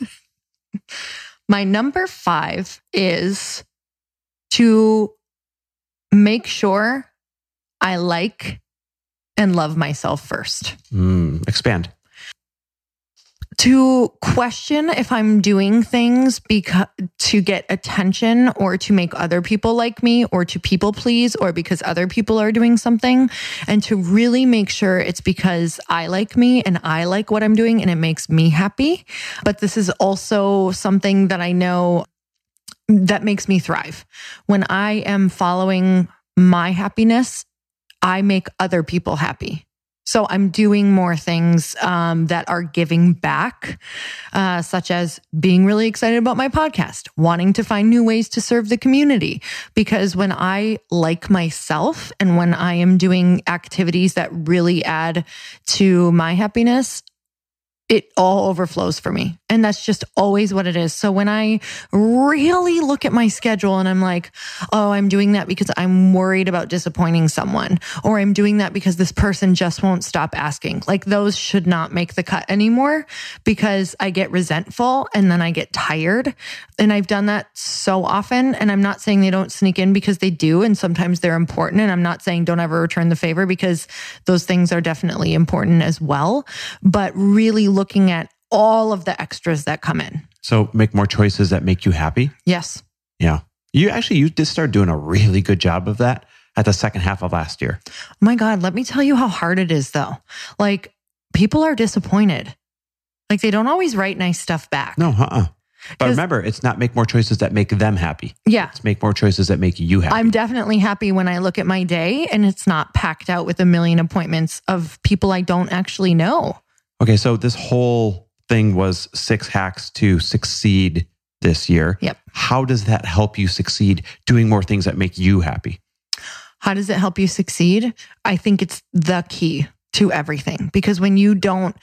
S2: My number five is to make sure I like and love myself first.
S1: Mm, expand.
S2: To question if I'm doing things because to get attention or to make other people like me or to people please or because other people are doing something and to really make sure it's because I like me and I like what I'm doing and it makes me happy. But this is also something that I know that makes me thrive. When I am following my happiness, I make other people happy. So I'm doing more things um, that are giving back, uh, such as being really excited about my podcast, wanting to find new ways to serve the community. Because when I like myself and when I am doing activities that really add to my happiness, it all overflows for me. And that's just always what it is. So when I really look at my schedule and I'm like, oh, I'm doing that because I'm worried about disappointing someone, or I'm doing that because this person just won't stop asking, like those should not make the cut anymore because I get resentful and then I get tired. And I've done that so often. And I'm not saying they don't sneak in because they do. And sometimes they're important. And I'm not saying don't ever return the favor because those things are definitely important as well. But really looking at all of the extras that come in.
S1: So make more choices that make you happy.
S2: Yes.
S1: Yeah. You actually you did start doing a really good job of that at the second half of last year.
S2: Oh my God, let me tell you how hard it is though. Like people are disappointed. Like they don't always write nice stuff back.
S1: No, uh-uh. But
S2: 'Cause-
S1: remember, it's not make more choices that make them happy.
S2: Yeah.
S1: It's make more choices that make you happy.
S2: I'm definitely happy when I look at my day and it's not packed out with a million appointments of people I don't actually know.
S1: Okay, so this whole thing was six hacks to succeed this year.
S2: Yep.
S1: How does that help you succeed doing more things that make you happy?
S2: How does it help you succeed? I think it's the key to everything because when you don't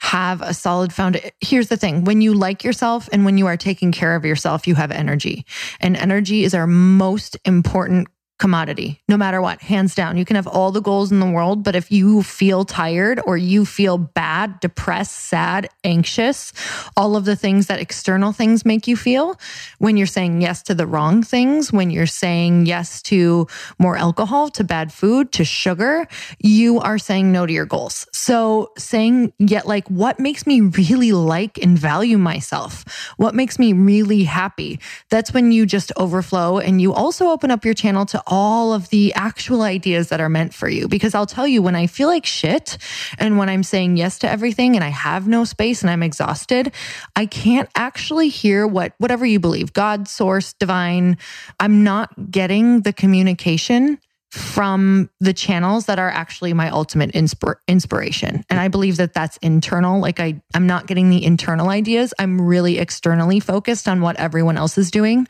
S2: have a solid foundation, here's the thing when you like yourself and when you are taking care of yourself, you have energy. And energy is our most important commodity, no matter what, hands down. You can have all the goals in the world, but if you feel tired or you feel bad, depressed, sad, anxious, all of the things that external things make you feel, when you're saying yes to the wrong things, when you're saying yes to more alcohol, to bad food, to sugar, you are saying no to your goals. So saying yet like what makes me really like and value myself? What makes me really happy? That's when you just overflow and you also open up your channel to all of the actual ideas that are meant for you. Because I'll tell you, when I feel like shit and when I'm saying yes to everything and I have no space and I'm exhausted, I can't actually hear what, whatever you believe, God, source, divine, I'm not getting the communication from the channels that are actually my ultimate inspir- inspiration. And i believe that that's internal. Like i i'm not getting the internal ideas. I'm really externally focused on what everyone else is doing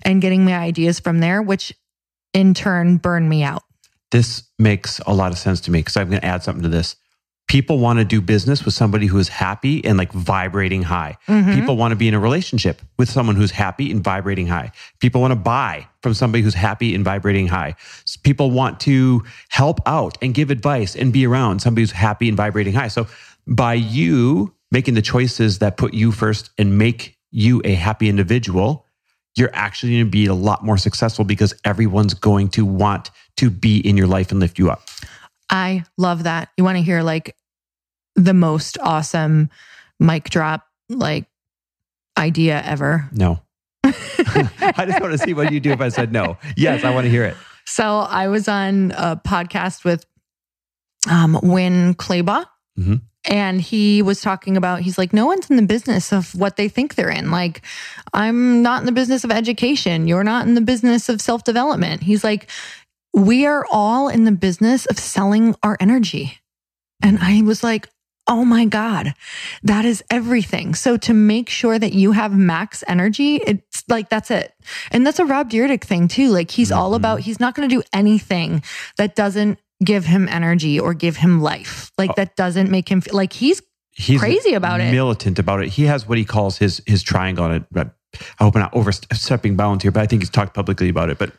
S2: and getting my ideas from there which in turn burn me out
S1: This makes a lot of sense to me because I'm going to add something to this. People want to do business with somebody who is happy and like vibrating high.
S2: Mhm.
S1: People want to be in a relationship with someone who's happy and vibrating high. People want to buy from somebody who's happy and vibrating high. People want to help out and give advice and be around somebody who's happy and vibrating high. So by you making the choices that put you first and make you a happy individual, you're actually going to be a lot more successful because everyone's going to want to be in your life and lift you up.
S2: i love that you want to hear like the most awesome mic drop like idea ever
S1: No. I just want to see what you do if I said no. Yes, I want to hear it.
S2: So I was on a podcast with um, Winn Claybaugh.
S1: Mhm.
S2: And he was talking about, he's like, no one's in the business of what they think they're in. Like, I'm not in the business of education. You're not in the business of self development. He's like, we are all in the business of selling our energy. And I was like, oh my God, that is everything. So to make sure that you have max energy, it's like, that's it. And that's a Rob Dyrdek thing too. Like he's all
S1: Mhm.
S2: about, he's not going to do anything that doesn't give him energy or give him life. Like
S1: Oh.
S2: that doesn't make him feel like he's
S1: He's
S2: Crazy about it.
S1: Militant about it. He has what he calls his his triangle on it. But I hope I'm not overstepping bounds here, but I think he's talked publicly about it. But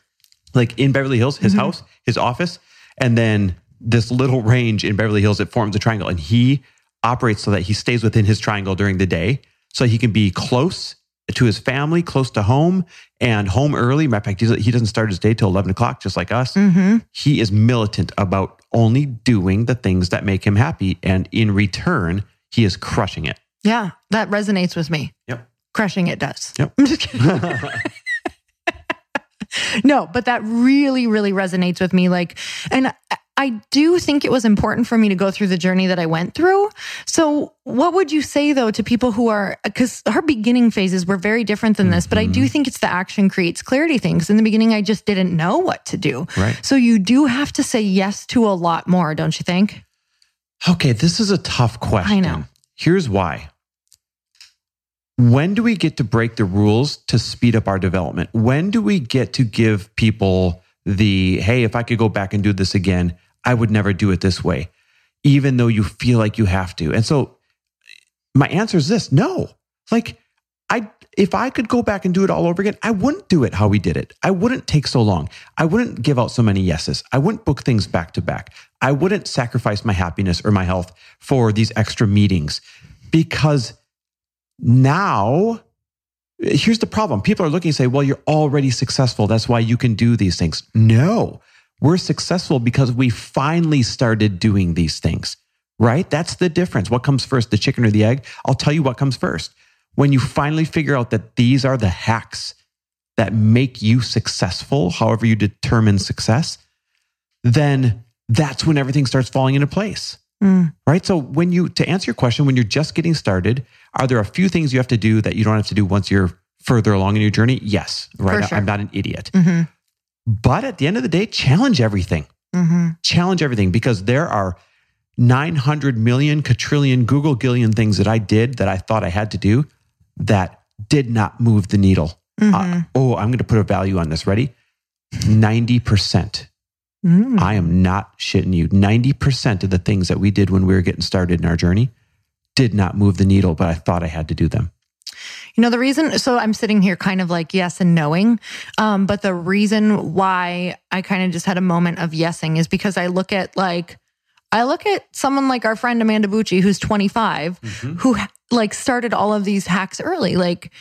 S1: like in Beverly Hills, his
S2: Mm-hmm.
S1: house, his office, and then this little range in Beverly Hills, it forms a triangle. And he operates so that he stays within his triangle during the day. So he can be close to his family, close to home, and home early. Matter of fact, he doesn't start his day till 11 o'clock, just like us.
S2: hmm
S1: He is militant about only doing the things that make him happy. And in return, he is crushing it.
S2: yeah, that resonates with me.
S1: Yep.
S2: Crushing it does.
S1: Yep.
S2: I'm just kidding. no, but that really, really resonates with me. Like, and I- do think it was important for me to go through the journey that I went through. So, what would you say though to people who are, because her beginning phases were very different than this, but I do mm-hmm. think it's the action creates clarity things. In the beginning, I just didn't know what to do.
S1: Right.
S2: So, you do have to say yes to a lot more, don't you think?
S1: Okay, this is a tough question.
S2: I know.
S1: Here's why. When do we get to break the rules to speed up our development? When do we get to give people the, hey, if I could go back and do this again, I would never do it this way, even though you feel like you have to? And so my answer is this no. Like, I, if I could go back and do it all over again, I wouldn't do it how we did it. I wouldn't take so long. I wouldn't give out so many yeses. I wouldn't book things back to back. I wouldn't sacrifice my happiness or my health for these extra meetings because now here's the problem. People are looking and say, well, you're already successful. That's why you can do these things. No, we're successful because we finally started doing these things, right? That's the difference. What comes first, the chicken or the egg? I'll tell you what comes first. When you finally figure out that these are the hacks that make you successful, however you determine success, then that's when everything starts falling into place
S2: Mm.
S1: right? So when you to answer your question, when you're just getting started, are there a few things you have to do that you don't have to do once you're further along in your journey? Yes, right.
S2: sure.
S1: I'm not an idiot.
S2: hmm
S1: But at the end of the day, challenge everything.
S2: hmm
S1: Challenge everything because there are 900 million, quadrillion, Google gillion things that I did that I thought I had to do that did not move the needle.
S2: hmm
S1: Uh, oh, I'm going to put a value on this. Ready? 90%.
S2: Mm.
S1: I am not shitting you. 90% of the things that we did when we were getting started in our journey did not move the needle, but I thought I had to do them.
S2: You know, the reason, so I'm sitting here kind of like yes and knowing. Um, but the reason why I kind of just had a moment of yesing is because I look at like, I look at someone like our friend Amanda Bucci, who's 25, who like started all of these hacks early, like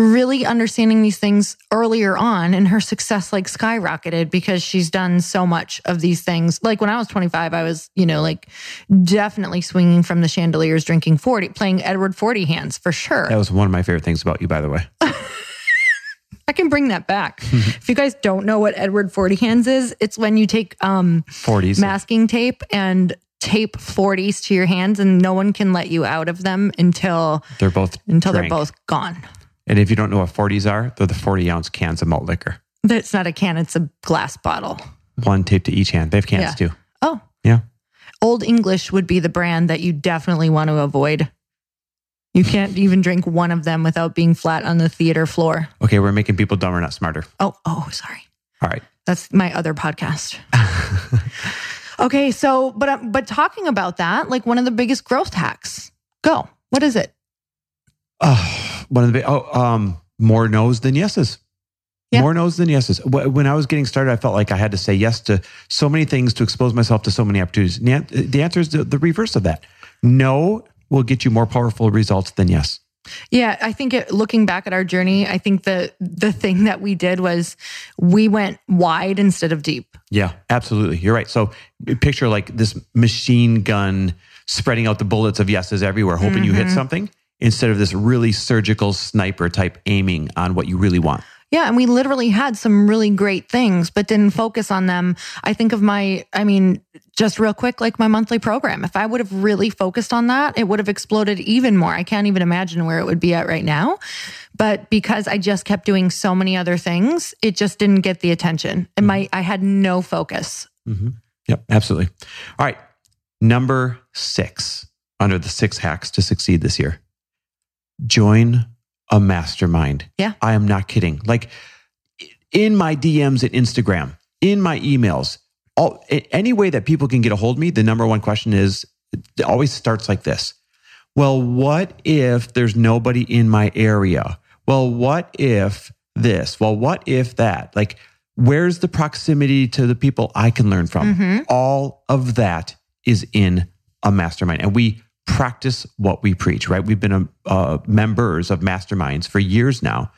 S2: really understanding these things earlier on. And her success like skyrocketed because she's done so much of these things. Like when I was 25, I was, you know, like definitely swinging from the chandeliers, drinking 40, playing Edward 40 hands for sure.
S1: That was one of my favorite things about you, by the way.
S2: I can bring that back. if you guys don't know what Edward 40 hands is, it's when you take um,
S1: 40s.
S2: masking tape and tape 40s to your hands and no one can let you out of them until
S1: They're both
S2: until
S1: drank.
S2: they're both gone.
S1: And if you don't know what 40s are, they're the 40 ounce cans of malt liquor.
S2: It's not a can, it's a glass bottle.
S1: One taped to each hand. They have cans
S2: Yeah.
S1: too.
S2: Oh,
S1: Yeah.
S2: Old English would be the brand that you definitely want to avoid. You can't even drink one of them without being flat on the theater floor.
S1: Okay, we're making people dumber, not smarter.
S2: Oh, oh, sorry.
S1: All right.
S2: That's my other podcast. okay, so but uh, but talking about that, like one of the biggest growth hacks. Go. What is it?
S1: Oh, one of the big, oh, um, more no's than yeses.
S2: Yeah.
S1: More no's than yeses. When I was getting started, I felt like I had to say yes to so many things to expose myself to so many opportunities. The answer is the, reverse of that. No will get you more powerful results than yes.
S2: Yeah, I think it, looking back at our journey, I think the the thing that we did was we went wide instead of deep.
S1: Yeah, absolutely. You're right. So picture like this machine gun spreading out the bullets of yeses everywhere, hoping you hit
S2: Mhm.
S1: something instead of this really surgical sniper type aiming on what you really want.
S2: Yeah, and we literally had some really great things, but didn't focus on them. I think of my, I mean, just real quick, like my monthly program. If I would have really focused on that, it would have exploded even more. I can't even imagine where it would be at right now. But because I just kept doing so many other things, it just didn't get the attention. And my, I had no focus.
S1: hmm Yep, absolutely. All right. Number six under the six hacks to succeed this year join a mastermind.
S2: Yeah.
S1: I am not kidding. Like in my DMs at Instagram, in my emails, all any way that people can get a hold of me, the number one question is it always starts like this. Well, what if there's nobody in my area? Well, what if this? Well, what if that? Like, where's the proximity to the people I can learn from?
S2: Mm-hmm.
S1: All of that is in a mastermind. And we practice what we preach, right? We've been uh, members of masterminds for years now.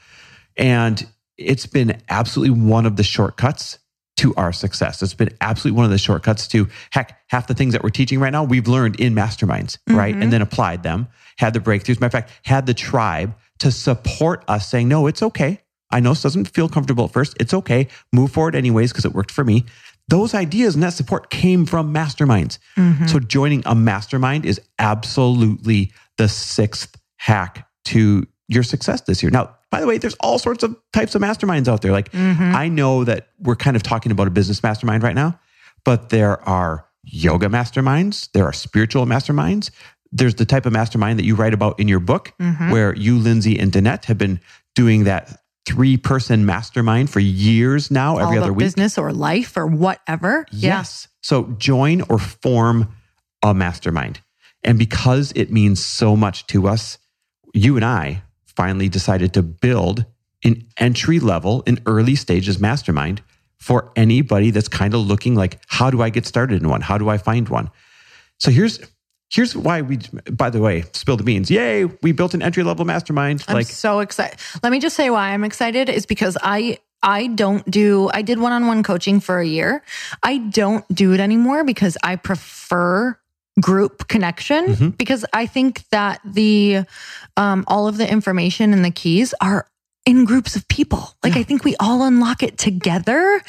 S1: And it's been absolutely one of the shortcuts to our success. It's been absolutely one of the shortcuts to heck, half the things that we're teaching right now, we've learned in masterminds, right? And then applied them, had the breakthroughs. Matter of fact, had the tribe to support us saying, no, it's okay. I know this doesn't feel comfortable at first. It's okay. Move forward anyways, because it worked for me. Those ideas and that support came from masterminds. Mm-hmm. So joining a mastermind is absolutely the sixth hack to your success this year. Now, by the way, there's all sorts of types of masterminds out there. Like mm-hmm. I know that we're kind of talking about a business mastermind right now, but there are yoga masterminds, there are spiritual masterminds. There's the type of mastermind that you write about in your book, mm-hmm. where you, Lindsay, and Danette have been doing that three person mastermind for years now, every other week.
S2: business or life or whatever. Yeah.
S1: Yes. So join or form a mastermind. And because it means so much to us, you and I finally decided to build an entry level in early stages mastermind for anybody that's kind of looking like, how do I get started in one? How do I find one? So here's here's why we by the way, spill the beans. Yay, we built an entry level mastermind.
S2: I'm
S1: like
S2: so excited. Let me just say why I'm excited is because I I don't do I did one-on-one coaching for a year. I don't do it anymore because I prefer group connection
S1: Mm-hmm.
S2: because I think that the um all of the information and the keys are in groups of people. Like I think we all unlock it together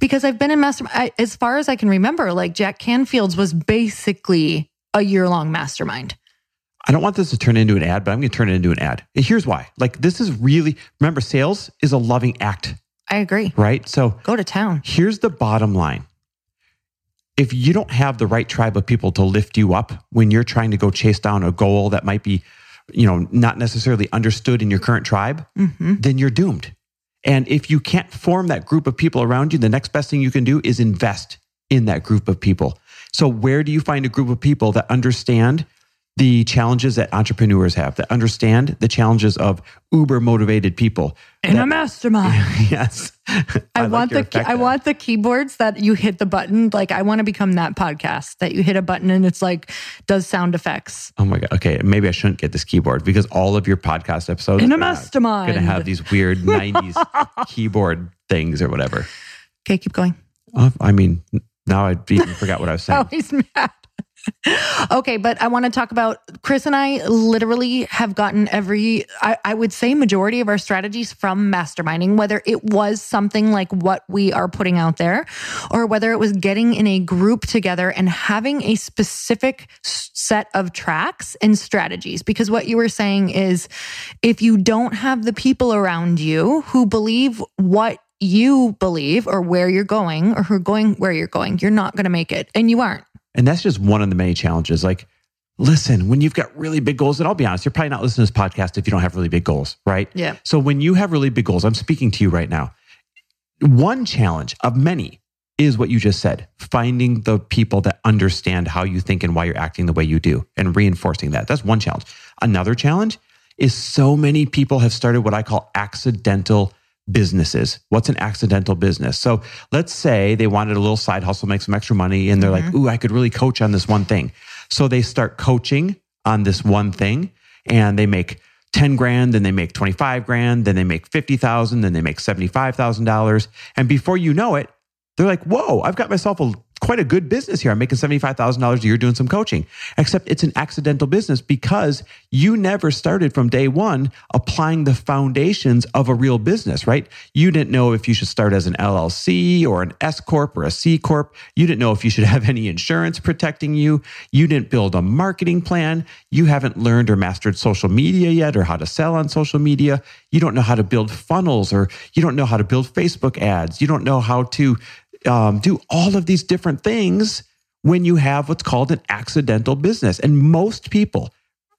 S2: because I've been in master I, as far as I can remember like Jack Canfield's was basically a year-long mastermind.
S1: I don't want this to turn into an ad, but I'm going to turn it into an ad. And here's why. Like this is really remember sales is a loving act,
S2: I agree.
S1: right? So
S2: Go to town.
S1: here's the bottom line. If you don't have the right tribe of people to lift you up when you're trying to go chase down a goal that might be, you know, not necessarily understood in your current tribe, mm-hmm. then you're doomed. And if you can't form that group of people around you, the next best thing you can do is invest in that group of people. So where do you find a group of people that understand the challenges that entrepreneurs have, that understand the challenges of uber motivated people?
S2: In a mastermind.
S1: yes.
S2: I,
S1: like
S2: want the key- I want the keyboards that you hit the button. Like I want to become that podcast that you hit a button and it's like does sound effects.
S1: Oh my god. Okay, maybe I shouldn't get this keyboard because all of your podcast episodes
S2: In a
S1: are
S2: mastermind.
S1: Going to have these weird '90s keyboard things or whatever.
S2: Okay, keep going.
S1: Oh, I mean, now I even forgot what I was saying.
S2: Oh, he's mad. okay, but I want to talk about Chris and I literally have gotten every, I, I would say, majority of our strategies from masterminding, whether it was something like what we are putting out there or whether it was getting in a group together and having a specific set of tracks and strategies. Because what you were saying is if you don't have the people around you who believe what you believe or where you're going or who going where you're going, you're not going to make it. And you aren't.
S1: And that's just one of the many challenges. Like, listen, when you've got really big goals, and I'll be honest, you're probably not listening to this podcast if you don't have really big goals, right?
S2: Yeah.
S1: So when you have really big goals, I'm speaking to you right now. One challenge of many is what you just said finding the people that understand how you think and why you're acting the way you do and reinforcing that. That's one challenge. Another challenge is so many people have started what I call accidental businesses. What's an accidental business? So let's say they wanted a little side hustle, make some extra money, and they're like, mm-hmm. ooh, I could really coach on this one thing. So they start coaching on this one thing and they make 10 grand, then they make 25 grand, then they make 50,000, then they make $75,000. And before you know it, they're like, whoa, I've got myself a quite a good business here. I'm making $75,000 a year doing some coaching. Except it's an accidental business because you never started from day one applying the foundations of a real business, right? You didn't know if you should start as an LLC or an S Corp or a C Corp. You didn't know if you should have any insurance protecting you. You didn't build a marketing plan. You haven't learned or mastered social media yet or how to sell on social media. You don't know how to build funnels or you don't know how to build Facebook ads. You don't know how to um, do all of these different things when you have what's called an accidental business. And most people,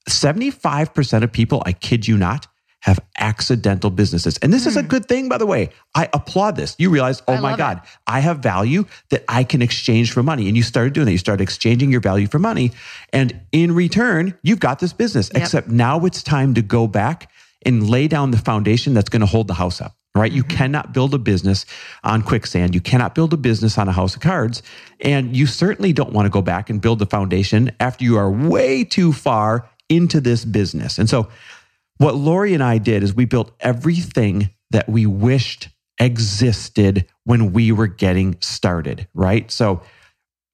S1: 75% of people, I kid you not, have accidental businesses. And this is a good thing, by the way. I applaud this. You realize, oh
S2: Hmm. I
S1: my God, I have value that I can exchange for money. And you started doing that. You started exchanging your value for money. And in return, you've got this business. Except now it's time to go back and lay down the foundation that's going to hold the house up. Right? You cannot build a business on quicksand. You cannot build a business on a house of cards. And you certainly don't want to go back and build the foundation after you are way too far into this business. And so, what Lori and I did is we built everything that we wished existed when we were getting started, right? So,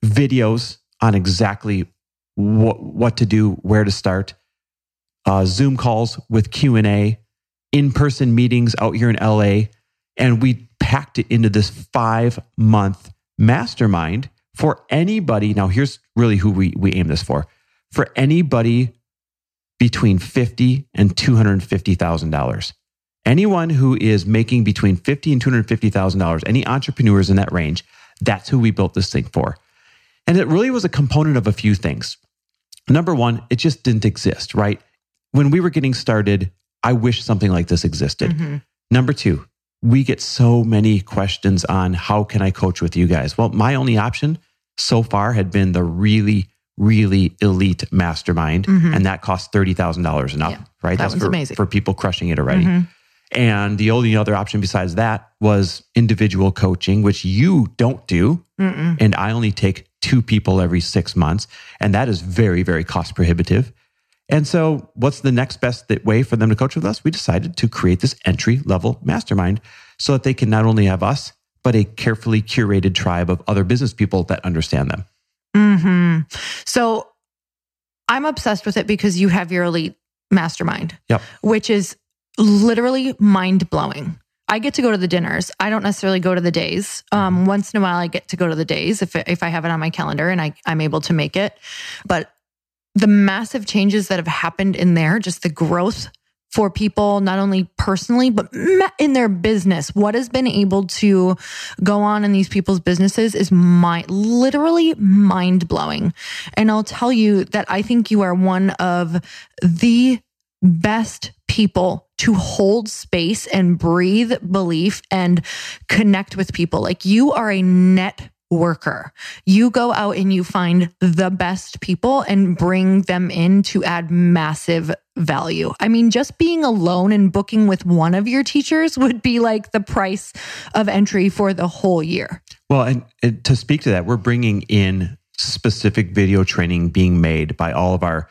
S1: videos on exactly what, what to do, where to start, uh, Zoom calls with Q and A, in-person meetings out here in LA, and we packed it into this five-month mastermind for anybody. Now, here's really who we we aim this for: for anybody between fifty and two hundred fifty thousand dollars. Anyone who is making between fifty and two hundred fifty thousand dollars, any entrepreneurs in that range, that's who we built this thing for. And it really was a component of a few things. Number one, it just didn't exist, right? When we were getting started, I wish something like this existed.
S2: Mhm.
S1: Number two, we get so many questions on how can I coach with you guys? Well, my only option so far had been the really, really elite mastermind,
S2: Mhm.
S1: and that cost thirty thousand dollars and up,
S2: Yeah,
S1: right?
S2: that
S1: That's for,
S2: amazing.
S1: for people crushing it already.
S2: Mhm.
S1: And the only other option besides that was individual coaching, which you don't do.
S2: Mm-mm.
S1: And I only take two people every six months. And that is very, very cost prohibitive. And so, what's the next best way for them to coach with us? We decided to create this entry level mastermind so that they can not only have us, but a carefully curated tribe of other business people that understand them.
S2: hmm So I'm obsessed with it because you have your elite mastermind,
S1: Yep.
S2: which is literally mind blowing. I get to go to the dinners. I don't necessarily go to the days. Um, once in a while, I get to go to the days if if I have it on my calendar and I, I'm able to make it. But the massive changes that have happened in there, just the growth for people, not only personally, but in their business, what has been able to go on in these people's businesses is my literally mind blowing. And I'll tell you that I think you are one of the best people to hold space and breathe belief and connect with people. Like you are a net worker. You go out and you find the best people and bring them in to add massive value. I mean, just being alone and booking with one of your teachers would be like the price of entry for the whole year.
S1: Well, and, and to speak to that, we're bringing in specific video training being made by all of our,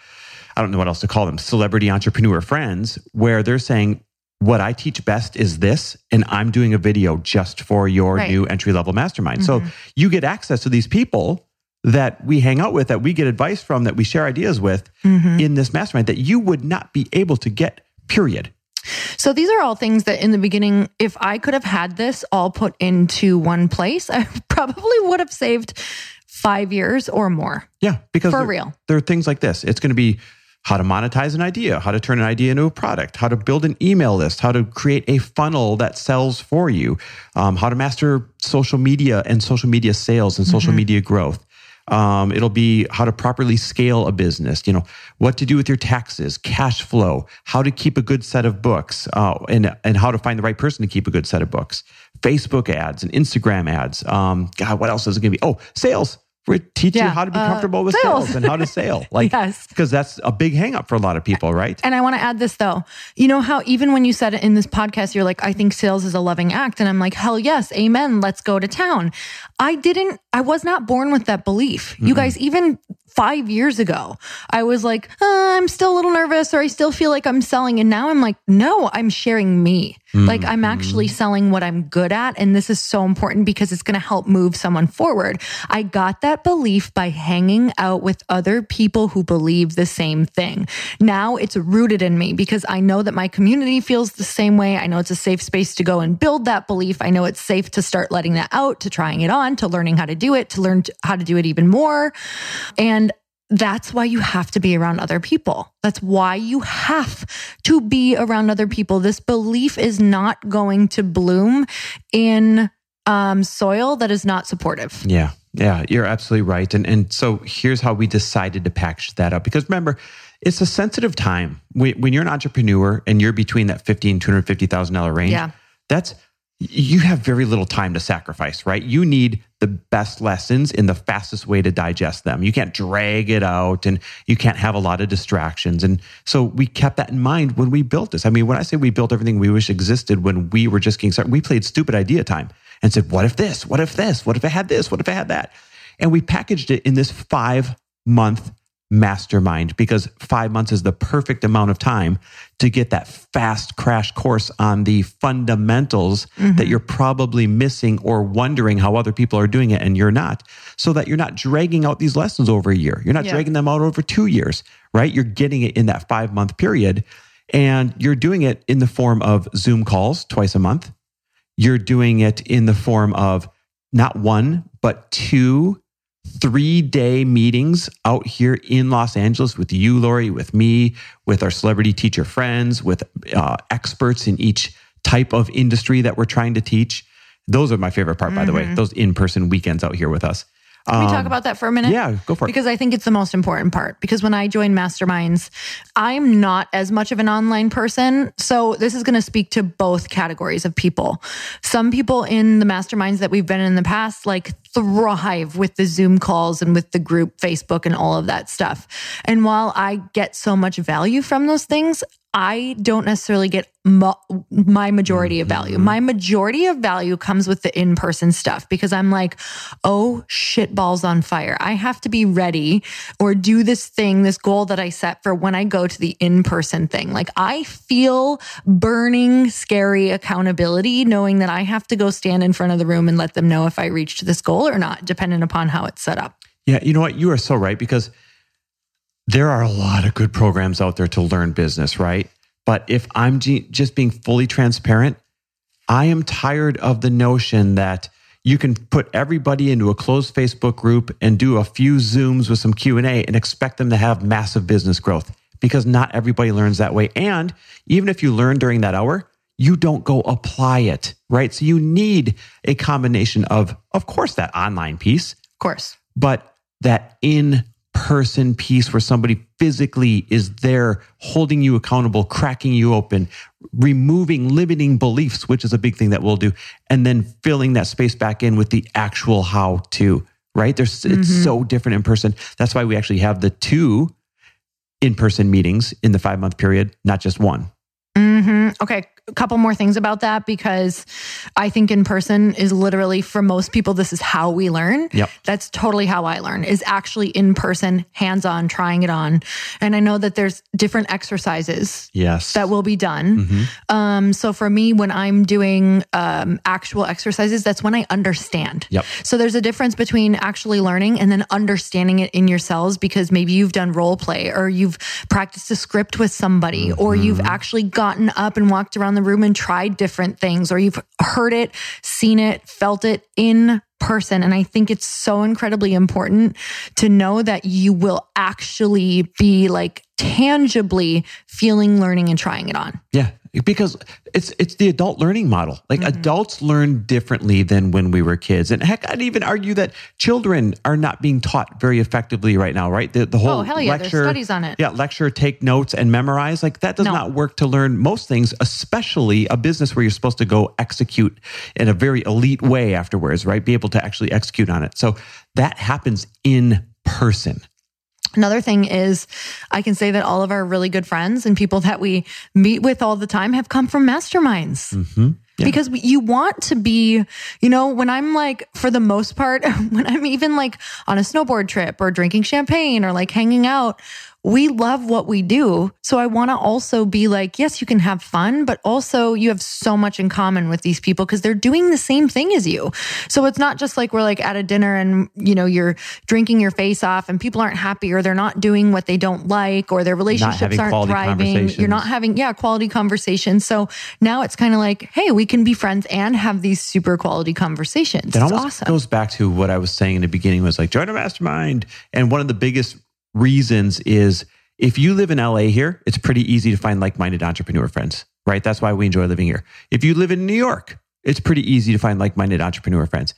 S1: I don't know what else to call them, celebrity entrepreneur friends, where they're saying, what I teach best is this, and I'm doing a video just for your
S2: Right.
S1: new entry level mastermind. So
S2: Mhm.
S1: you get access to these people that we hang out with, that we get advice from, that we share ideas with
S2: Mhm.
S1: in this mastermind that you would not be able to get, period.
S2: So these are all things that in the beginning, if I could have had this all put into one place, I probably would have saved five years or more.
S1: Yeah, because
S2: For
S1: there-
S2: real.
S1: there are things like this. It's going to be how to monetize an idea, how to turn an idea into a product, how to build an email list, how to create a funnel that sells for you, um, how to master social media and social media sales and social media growth. Um, it'll be how to properly scale a business, you know, what to do with your taxes, cash flow, how to keep a good set of books, uh, and, and how to find the right person to keep a good set of books, Facebook ads and Instagram ads. Um, God, what else is it going to be? Oh, sales. We teach you how to be
S2: uh,
S1: comfortable with
S2: sales.
S1: sales and how to sell. Like,
S2: Yes.
S1: because that's a big hang up for a lot of people, right?
S2: And I want to add this though. You know how even when you said it in this podcast, you're like, I think sales is a loving act. And I'm like, hell yes, amen. Let's go to town. I didn't, I was not born with that belief. You guys, even five years ago, I was like, uh, I'm still a little nervous or I still feel like I'm selling. And now I'm like, no, I'm sharing me. Like I'm actually mm. selling what I'm good at. And this is so important because it's going to help move someone forward. I got that belief by hanging out with other people who believe the same thing. Now it's rooted in me because I know that my community feels the same way. I know it's a safe space to go and build that belief. I know it's safe to start letting that out, to trying it on, to learning how to do it, to learn how to do it even more. And that's why you have to be around other people. That's why you have to be around other people. This belief is not going to bloom in um, soil that is not supportive.
S1: Yeah. Yeah, you're absolutely right. And and so here's how we decided to package that up. Because remember, it's a sensitive time when, when you're an entrepreneur and you're between that fifty and two hundred fifty thousand dollar range.
S2: Yeah.
S1: That's you have very little time to sacrifice, right? You need the best lessons in the fastest way to digest them. You can't drag it out and you can't have a lot of distractions. And so we kept that in mind when we built this. I mean, when I say we built everything we wish existed when we were just getting started, we played stupid idea time and said, what if this? What if this? What if I had this? What if I had that? And we packaged it in this five month mastermind because five months is the perfect amount of time to get that fast crash course on the fundamentals mm-hmm. that you're probably missing or wondering how other people are doing it and you're not so that you're not dragging out these lessons over a year you're not yeah. dragging them out over two years right you're getting it in that five month period and you're doing it in the form of zoom calls twice a month you're doing it in the form of not one but two three day meetings out here in Los Angeles with you, Lori, with me, with our celebrity teacher friends, with uh, experts in each type of industry that we're trying to teach. Those are my favorite part, by mm-hmm. the way, mm-hmm. those in person weekends out here with us.
S2: Can we talk um, about that for a minute?
S1: Yeah, go for it.
S2: Because I think it's the most important part. Because when I join masterminds, I'm not as much of an online person. So this is going to speak to both categories of people. Some people in the masterminds that we've been in the past, like thrive with the Zoom calls and with the group Facebook and all of that stuff. And while I get so much value from those things, I don't necessarily get mo- my majority of value. Mm-hmm. My majority of value comes with the in person stuff because I'm like, oh, shit balls on fire. I have to be ready or do this thing, this goal that I set for when I go to the in person thing. Like I feel burning, scary accountability knowing that I have to go stand in front of the room and let them know if I reached this goal or not, depending upon how it's set up.
S1: Yeah. You know what? You are so right because there are a lot of good programs out there to learn business, right? But if I'm just being fully transparent, I am tired of the notion that you can put everybody into a closed Facebook group and do a few zooms with some Q&A and expect them to have massive business growth because not everybody learns that way and even if you learn during that hour, you don't go apply it, right? So you need a combination of of course that online piece,
S2: of course,
S1: but that in person piece where somebody physically is there holding you accountable, cracking you open, removing limiting beliefs, which is a big thing that we'll do, and then filling that space back in with the actual how to, right? There's mm-hmm. it's so different in person. That's why we actually have the two in-person meetings in the 5-month period, not just one.
S2: Mm-hmm. Okay, a couple more things about that because I think in person is literally for most people this is how we learn.
S1: Yep.
S2: That's totally how I learn is actually in person, hands-on, trying it on. And I know that there's different exercises
S1: yes.
S2: that will be done. Mm-hmm. Um, so for me when I'm doing um, actual exercises that's when I understand.
S1: Yep.
S2: So there's a difference between actually learning and then understanding it in yourselves because maybe you've done role play or you've practiced a script with somebody mm-hmm. or you've actually gotten up and walked around the room and tried different things, or you've heard it, seen it, felt it in person. And I think it's so incredibly important to know that you will actually be like tangibly feeling, learning, and trying it on.
S1: Yeah because it's it's the adult learning model. Like mm-hmm. adults learn differently than when we were kids. And heck, I'd even argue that children are not being taught very effectively right now, right? The the whole
S2: oh, hell yeah, lecture There's studies on it.
S1: Yeah, lecture, take notes and memorize. Like that does no. not work to learn most things, especially a business where you're supposed to go execute in a very elite way afterwards, right? Be able to actually execute on it. So that happens in person.
S2: Another thing is, I can say that all of our really good friends and people that we meet with all the time have come from masterminds. Mm-hmm. Yeah. Because you want to be, you know, when I'm like, for the most part, when I'm even like on a snowboard trip or drinking champagne or like hanging out, we love what we do. So I want to also be like, yes, you can have fun, but also you have so much in common with these people because they're doing the same thing as you. So it's not just like we're like at a dinner and, you know, you're drinking your face off and people aren't happy or they're not doing what they don't like or their relationships aren't thriving. You're not having, yeah, quality conversations. So now it's kind of like, hey, we can be friends and have these super quality conversations.
S1: That it's almost awesome. goes back to what I was saying in the beginning was like, join a mastermind. And one of the biggest reasons is if you live in LA here, it's pretty easy to find like minded entrepreneur friends, right? That's why we enjoy living here. If you live in New York, it's pretty easy to find like minded entrepreneur friends.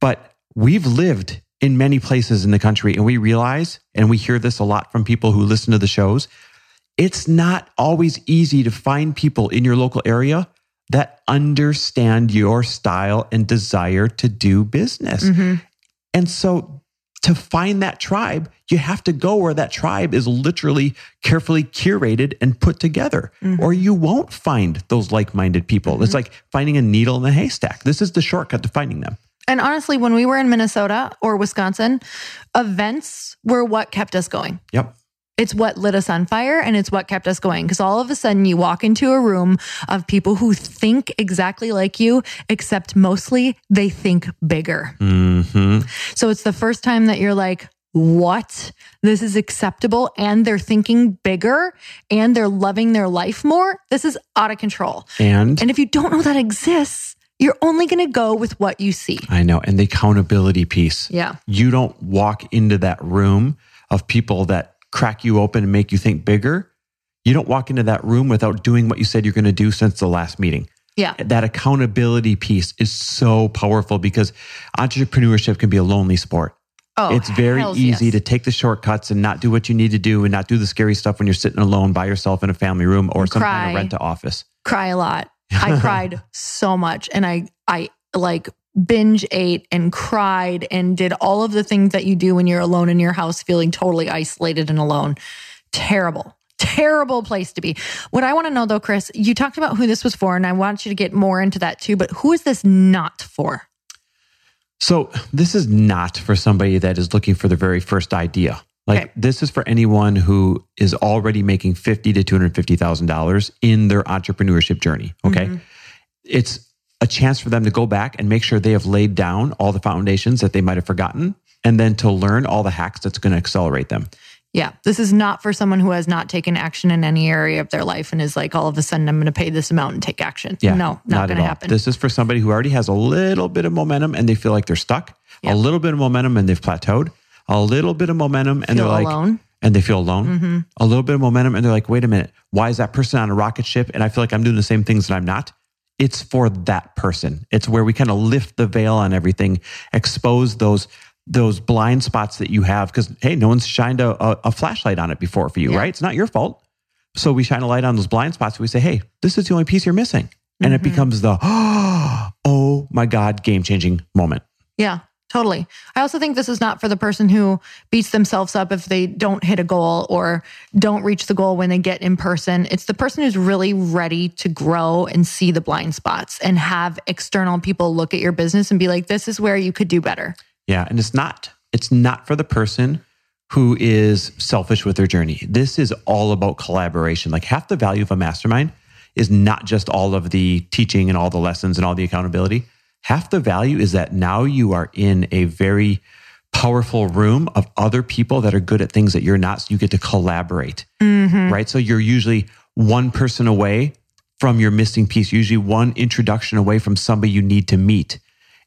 S1: But we've lived in many places in the country. And we realize, and we hear this a lot from people who listen to the shows, it's not always easy to find people in your local area that understand your style and desire to do business.
S2: Mm-hmm.
S1: And so to find that tribe, you have to go where that tribe is literally carefully curated and put together,
S2: Mhm.
S1: or you won't find those like minded people. It's
S2: Mhm.
S1: like finding a needle in a haystack. This is the shortcut to finding them.
S2: And honestly, when we were in Minnesota or Wisconsin, events were what kept us going.
S1: Yep.
S2: It's what lit us on fire and it's what kept us going. Because all of a sudden, you walk into a room of people who think exactly like you, except mostly they think bigger.
S1: hmm
S2: So it's the first time that you're like, what? This is acceptable. And they're thinking bigger and they're loving their life more. This is out of control.
S1: And,
S2: And if you don't know that exists, you're only going to go with what you see.
S1: I know, and the accountability piece.
S2: Yeah.
S1: You don't walk into that room of people that crack you open and make you think bigger. You don't walk into that room without doing what you said you're going to do since the last meeting.
S2: Yeah.
S1: That accountability piece is so powerful because entrepreneurship can be a lonely sport.
S2: Oh,
S1: it's very easy
S2: yes.
S1: to take the shortcuts and not do what you need to do and not do the scary stuff when you're sitting alone by yourself in a family room or
S2: And
S1: some kind of rent to office.
S2: cry a lot. I cried so much and I I like binge ate and cried and did all of the things that you do when you're alone in your house feeling totally isolated and alone. Terrible. Terrible place to be. What I want to know though, Chris, you talked about who this was for and I want you to get more into that too, but who is this not for?
S1: So this is not for somebody that is looking for the very first idea. Like
S2: Okay.
S1: this is for anyone who is already making fifty to two hundred fifty thousand dollars in their entrepreneurship journey. Okay,
S2: Mhm.
S1: it's a chance for them to go back and make sure they have laid down all the foundations that they might have forgotten, and then to learn all the hacks that's going to accelerate them.
S2: Yeah, this is not for someone who has not taken action in any area of their life and is like all of a sudden I'm going to pay this amount and take action.
S1: Yeah,
S2: no, not,
S1: at
S2: going to happen.
S1: This is for somebody who already has a little bit of momentum and they feel like they're stuck. A little bit of momentum and they've plateaued. A little bit of momentum and
S2: Feel
S1: they're like,
S2: alone.
S1: and they feel alone.
S2: Mhm.
S1: A little bit of momentum and they're like, wait a minute, why is that person on a rocket ship? And I feel like I'm doing the same things that I'm not. It's for that person. It's where we kind of lift the veil on everything, expose those those blind spots that you have. Because hey, no one's shined a, a, a flashlight on it before for you,
S2: Yeah.
S1: right? It's not your fault. So we shine a light on those blind spots. We say, hey, this is the only piece you're missing, and it
S2: Mhm.
S1: becomes the oh my god, game changing moment.
S2: Yeah, totally. I also think this is not for the person who beats themselves up if they don't hit a goal or don't reach the goal when they get in person. It's the person who's really ready to grow and see the blind spots and have external people look at your business and be like, this is where you could do better.
S1: Yeah, and it's not it's not for the person who is selfish with their journey. This is all about collaboration. Like half the value of a mastermind is not just all of the teaching and all the lessons and all the accountability. Half the value is that now you are in a very powerful room of other people that are good at things that you're not. So you get to collaborate,
S2: Mm-hmm.
S1: right? So you're usually one person away from your missing piece, usually one introduction away from somebody you need to meet.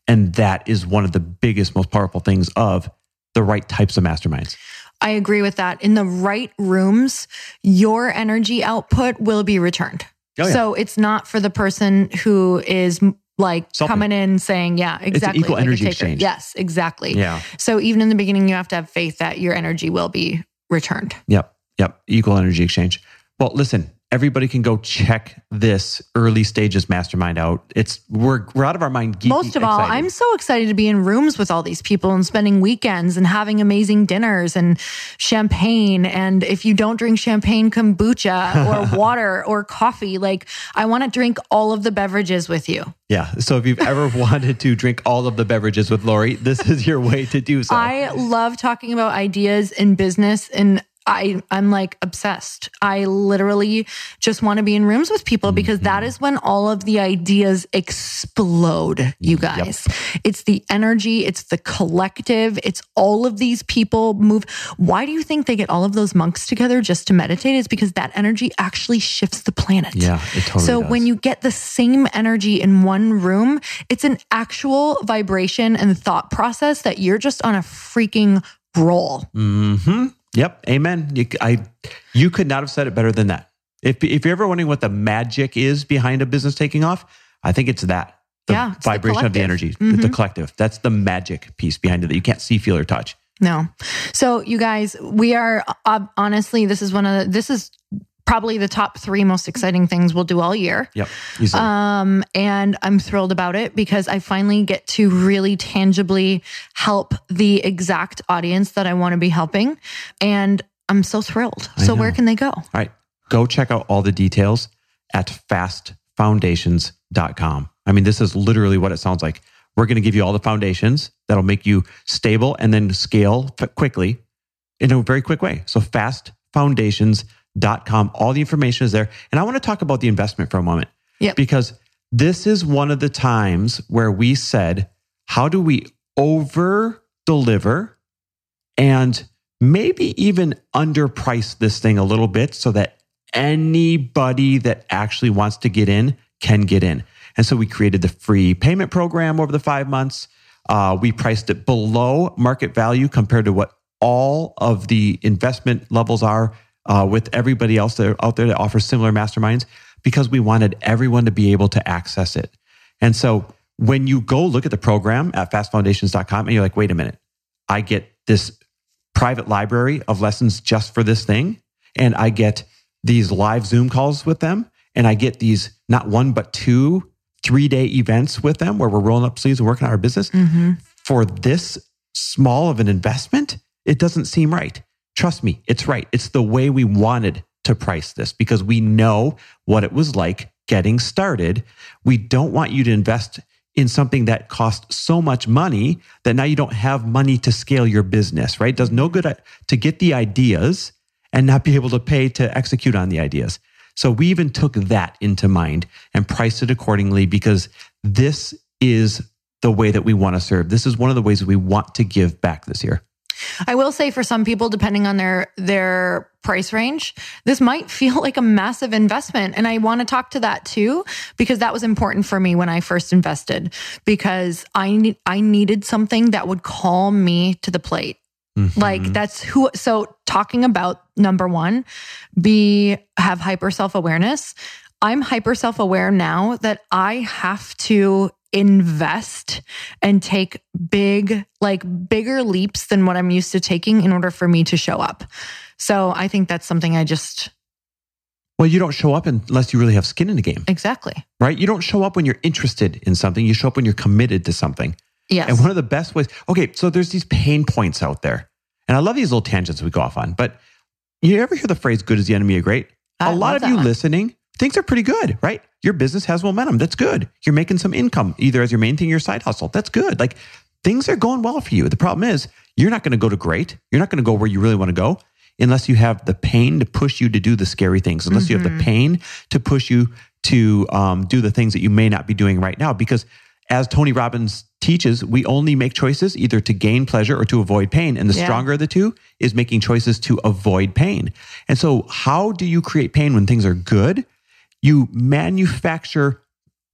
S1: And that is one of the biggest, most powerful things of the right types of masterminds.
S2: I agree with that. In the right rooms, your energy output will be returned.
S1: Oh, yeah.
S2: So it's not for the person who is like
S1: Selfish.
S2: coming in saying, yeah, exactly.
S1: It's equal
S2: like
S1: energy exchange.
S2: Yes, exactly.
S1: Yeah.
S2: So even in the beginning, you have to have faith that your energy will be returned.
S1: Yep. Yep. Equal energy exchange. Well, listen, everybody can go check this early stages mastermind out. It's we're we're out of our mind. Geeky,
S2: Most of all,
S1: excited.
S2: I'm so excited to be in rooms with all these people and spending weekends and having amazing dinners and champagne. And if you don't drink champagne, kombucha or water or coffee, like I want to drink all of the beverages with you.
S1: yeah. So if you've ever wanted to drink all of the beverages with Lori, this is your way to do so.
S2: I love talking about ideas in business and I, I'm like obsessed. I literally just want to be in rooms with people because that is when all of the ideas explode, you guys. It's the energy, it's the collective, it's all of these people move. Why do you think they get all of those monks together just to meditate? It's because that energy actually shifts the planet.
S1: yeah, it totally
S2: So
S1: does.
S2: when you get the same energy in one room, it's an actual vibration and thought process that you're just on a freaking roll.
S1: hmm Yep. Amen. You, I, you could not have said it better than that. If, if you're ever wondering what the magic is behind a business taking off, I think it's that. the
S2: Yeah, it's the
S1: vibration of the
S2: collective. Mm-hmm.
S1: energy, the, the collective. That's the magic piece behind it that you can't see, feel, or touch.
S2: No. So you guys, we are uh, honestly, this is one of the, this is probably the top three most exciting things we'll do all year.
S1: Yep. Easily.
S2: Um, and I'm thrilled about it because I finally get to really tangibly help the exact audience that I want to be helping. And I'm so thrilled. So where can they go?
S1: All right. Go check out all the details at fastfoundations.com. I mean, this is literally what it sounds like. We're going to give you all the foundations that'll make you stable and then scale quickly in a very quick way. So fastfoundations.com. All the information is there. And I want to talk about the investment for a moment.
S2: Yep.
S1: Because this is one of the times where we said, how do we over deliver and maybe even underprice this thing a little bit so that anybody that actually wants to get in can get in. And so we created the free payment program over the five months. Uh, we priced it below market value compared to what all of the investment levels are uh, with everybody else that out there that offers similar masterminds because we wanted everyone to be able to access it. And so when you go look at the program at fastfoundations.com and you're like, wait a minute, I get this private library of lessons just for this thing. And I get these live Zoom calls with them. And I get these not one, but two three day events with them where we're rolling up sleeves and working on our business. For this small of an investment, it doesn't seem right. Trust me, it's right. It's the way we wanted to price this because we know what it was like getting started. We don't want you to invest in something that costs so much money that now you don't have money to scale your business, right? It does no good to get the ideas and not be able to pay to execute on the ideas. So we even took that into mind and priced it accordingly because this is the way that we want to serve. This is one of the ways we want to give back this year.
S2: I will say for some people, depending on their their price range, this might feel like a massive investment. And I want to talk to that too, because that was important for me when I first invested, because I I needed something that would call me to the plate. Like mm-hmm. that's who so talking about number one, be have hyper self-awareness. I'm hyper self-aware now that I have to invest and take big, like bigger leaps than what I'm used to taking in order for me to show up. So I think that's something I just
S1: Well, you don't show up unless you really have skin in the game,
S2: exactly.
S1: right? You don't show up when you're interested in something. You show up when you're committed to something.
S2: Yes.
S1: And one of the best ways, okay, so there's these pain points out there. And I love these little tangents we go off on, but you ever hear the phrase good is the enemy of great?
S2: I
S1: a lot of you
S2: one.
S1: listening, things are pretty good, right? Your business has momentum. That's good. You're making some income either as your main thing or your side hustle. That's good. Like things are going well for you. The problem is you're not going to go to great. You're not going to go where you really want to go unless you have the pain to push you to do the scary things, unless you have
S2: Mm-hmm.
S1: the pain to push you to um, do the things that you may not be doing right now. Because as Tony Robbins teaches, we only make choices either to gain pleasure or to avoid pain. And the
S2: Yeah.
S1: stronger of the two is making choices to avoid pain. And so, how do you create pain when things are good? You manufacture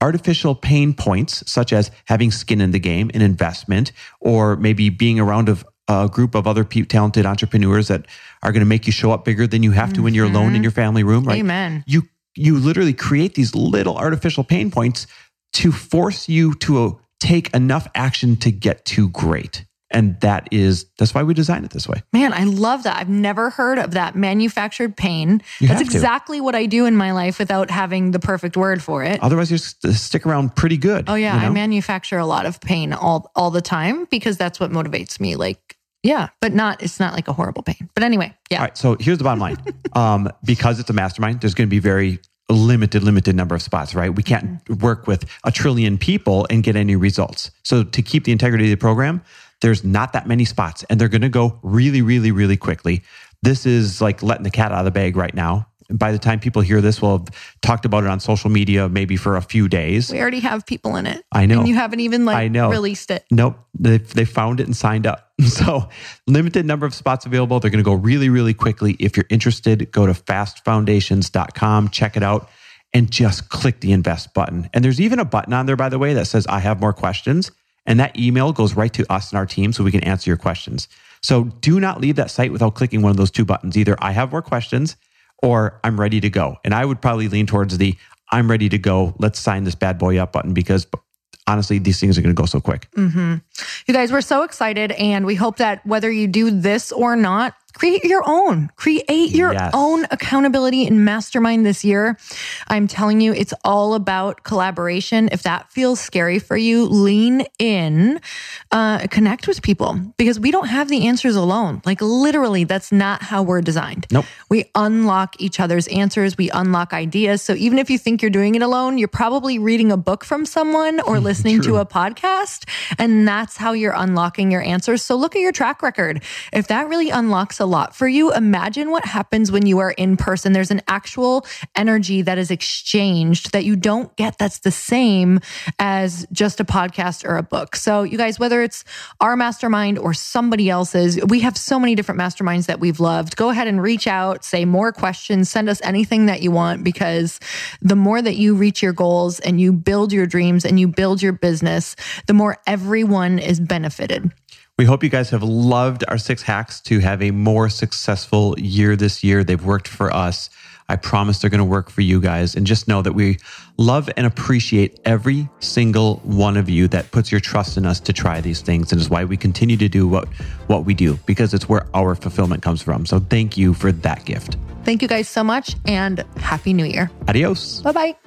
S1: artificial pain points, such as having skin in the game, an investment, or maybe being around of a group of other pe- talented entrepreneurs that are going to make you show up bigger than you have to when you're alone in your family room, right?
S2: Amen.
S1: You you literally create these little artificial pain points to force you to uh, take enough action to get to great. And that is that's why we designed it this way.
S2: Man, I love that. I've never heard of that manufactured pain.
S1: You
S2: That's exactly what I do in my life without having the perfect word for it.
S1: Otherwise, you stick around pretty good.
S2: Oh yeah,
S1: you know?
S2: I manufacture a lot of pain all all the time because that's what motivates me. Like, yeah, but not it's not like a horrible pain. But anyway, yeah.
S1: All right. So here's the bottom line. Um, because it's a mastermind, there's going to be very limited, limited number of spots, right? We can't work with a trillion people and get any results. So to keep the integrity of the program, there's not that many spots and they're going to go really, really, really quickly. This is like letting the cat out of the bag right now. By the time people hear this, we'll have talked about it on social media maybe for a few days.
S2: We already have people in it.
S1: I know.
S2: And you haven't even like
S1: I know.
S2: released it.
S1: Nope. They, they found it and signed up. So, limited number of spots available. They're going to go really, really quickly. If you're interested, go to fastfoundations.com, check it out, and just click the invest button. And there's even a button on there, by the way, that says, I have more questions. And that email goes right to us and our team so we can answer your questions. So, do not leave that site without clicking one of those two buttons. Either I have more questions or I'm ready to go. And I would probably lean towards the I'm ready to go. Let's sign this bad boy up button because honestly, these things are going to go so quick.
S2: Mm-hmm. You guys, we're so excited. And we hope that whether you do this or not, create your own. Create your yes. own accountability and mastermind this year. I'm telling you it's all about collaboration. If that feels scary for you lean in uh, connect with people because we don't have the answers alone. Like literally that's not how we're designed.
S1: Nope.
S2: We unlock each other's answers. We unlock ideas. So even if you think you're doing it alone you're probably reading a book from someone or listening to a podcast and that's how you're unlocking your answers. So look at your track record. If that really unlocks a lot for you. Imagine what happens when you are in person. There's an actual energy that is exchanged that you don't get that's the same as just a podcast or a book. So, you guys, whether it's our mastermind or somebody else's, we have so many different masterminds that we've loved. Go ahead and reach out, say more questions, send us anything that you want because the more that you reach your goals and you build your dreams and you build your business, the more everyone is benefited.
S1: We hope you guys have loved our six hacks to have a more successful year this year. They've worked for us. I promise they're going to work for you guys. And just know that we love and appreciate every single one of you that puts your trust in us to try these things. And is why we continue to do what, what we do because it's where our fulfillment comes from. So thank you for that gift.
S2: Thank you guys so much and Happy New Year.
S1: Adios.
S2: Bye bye.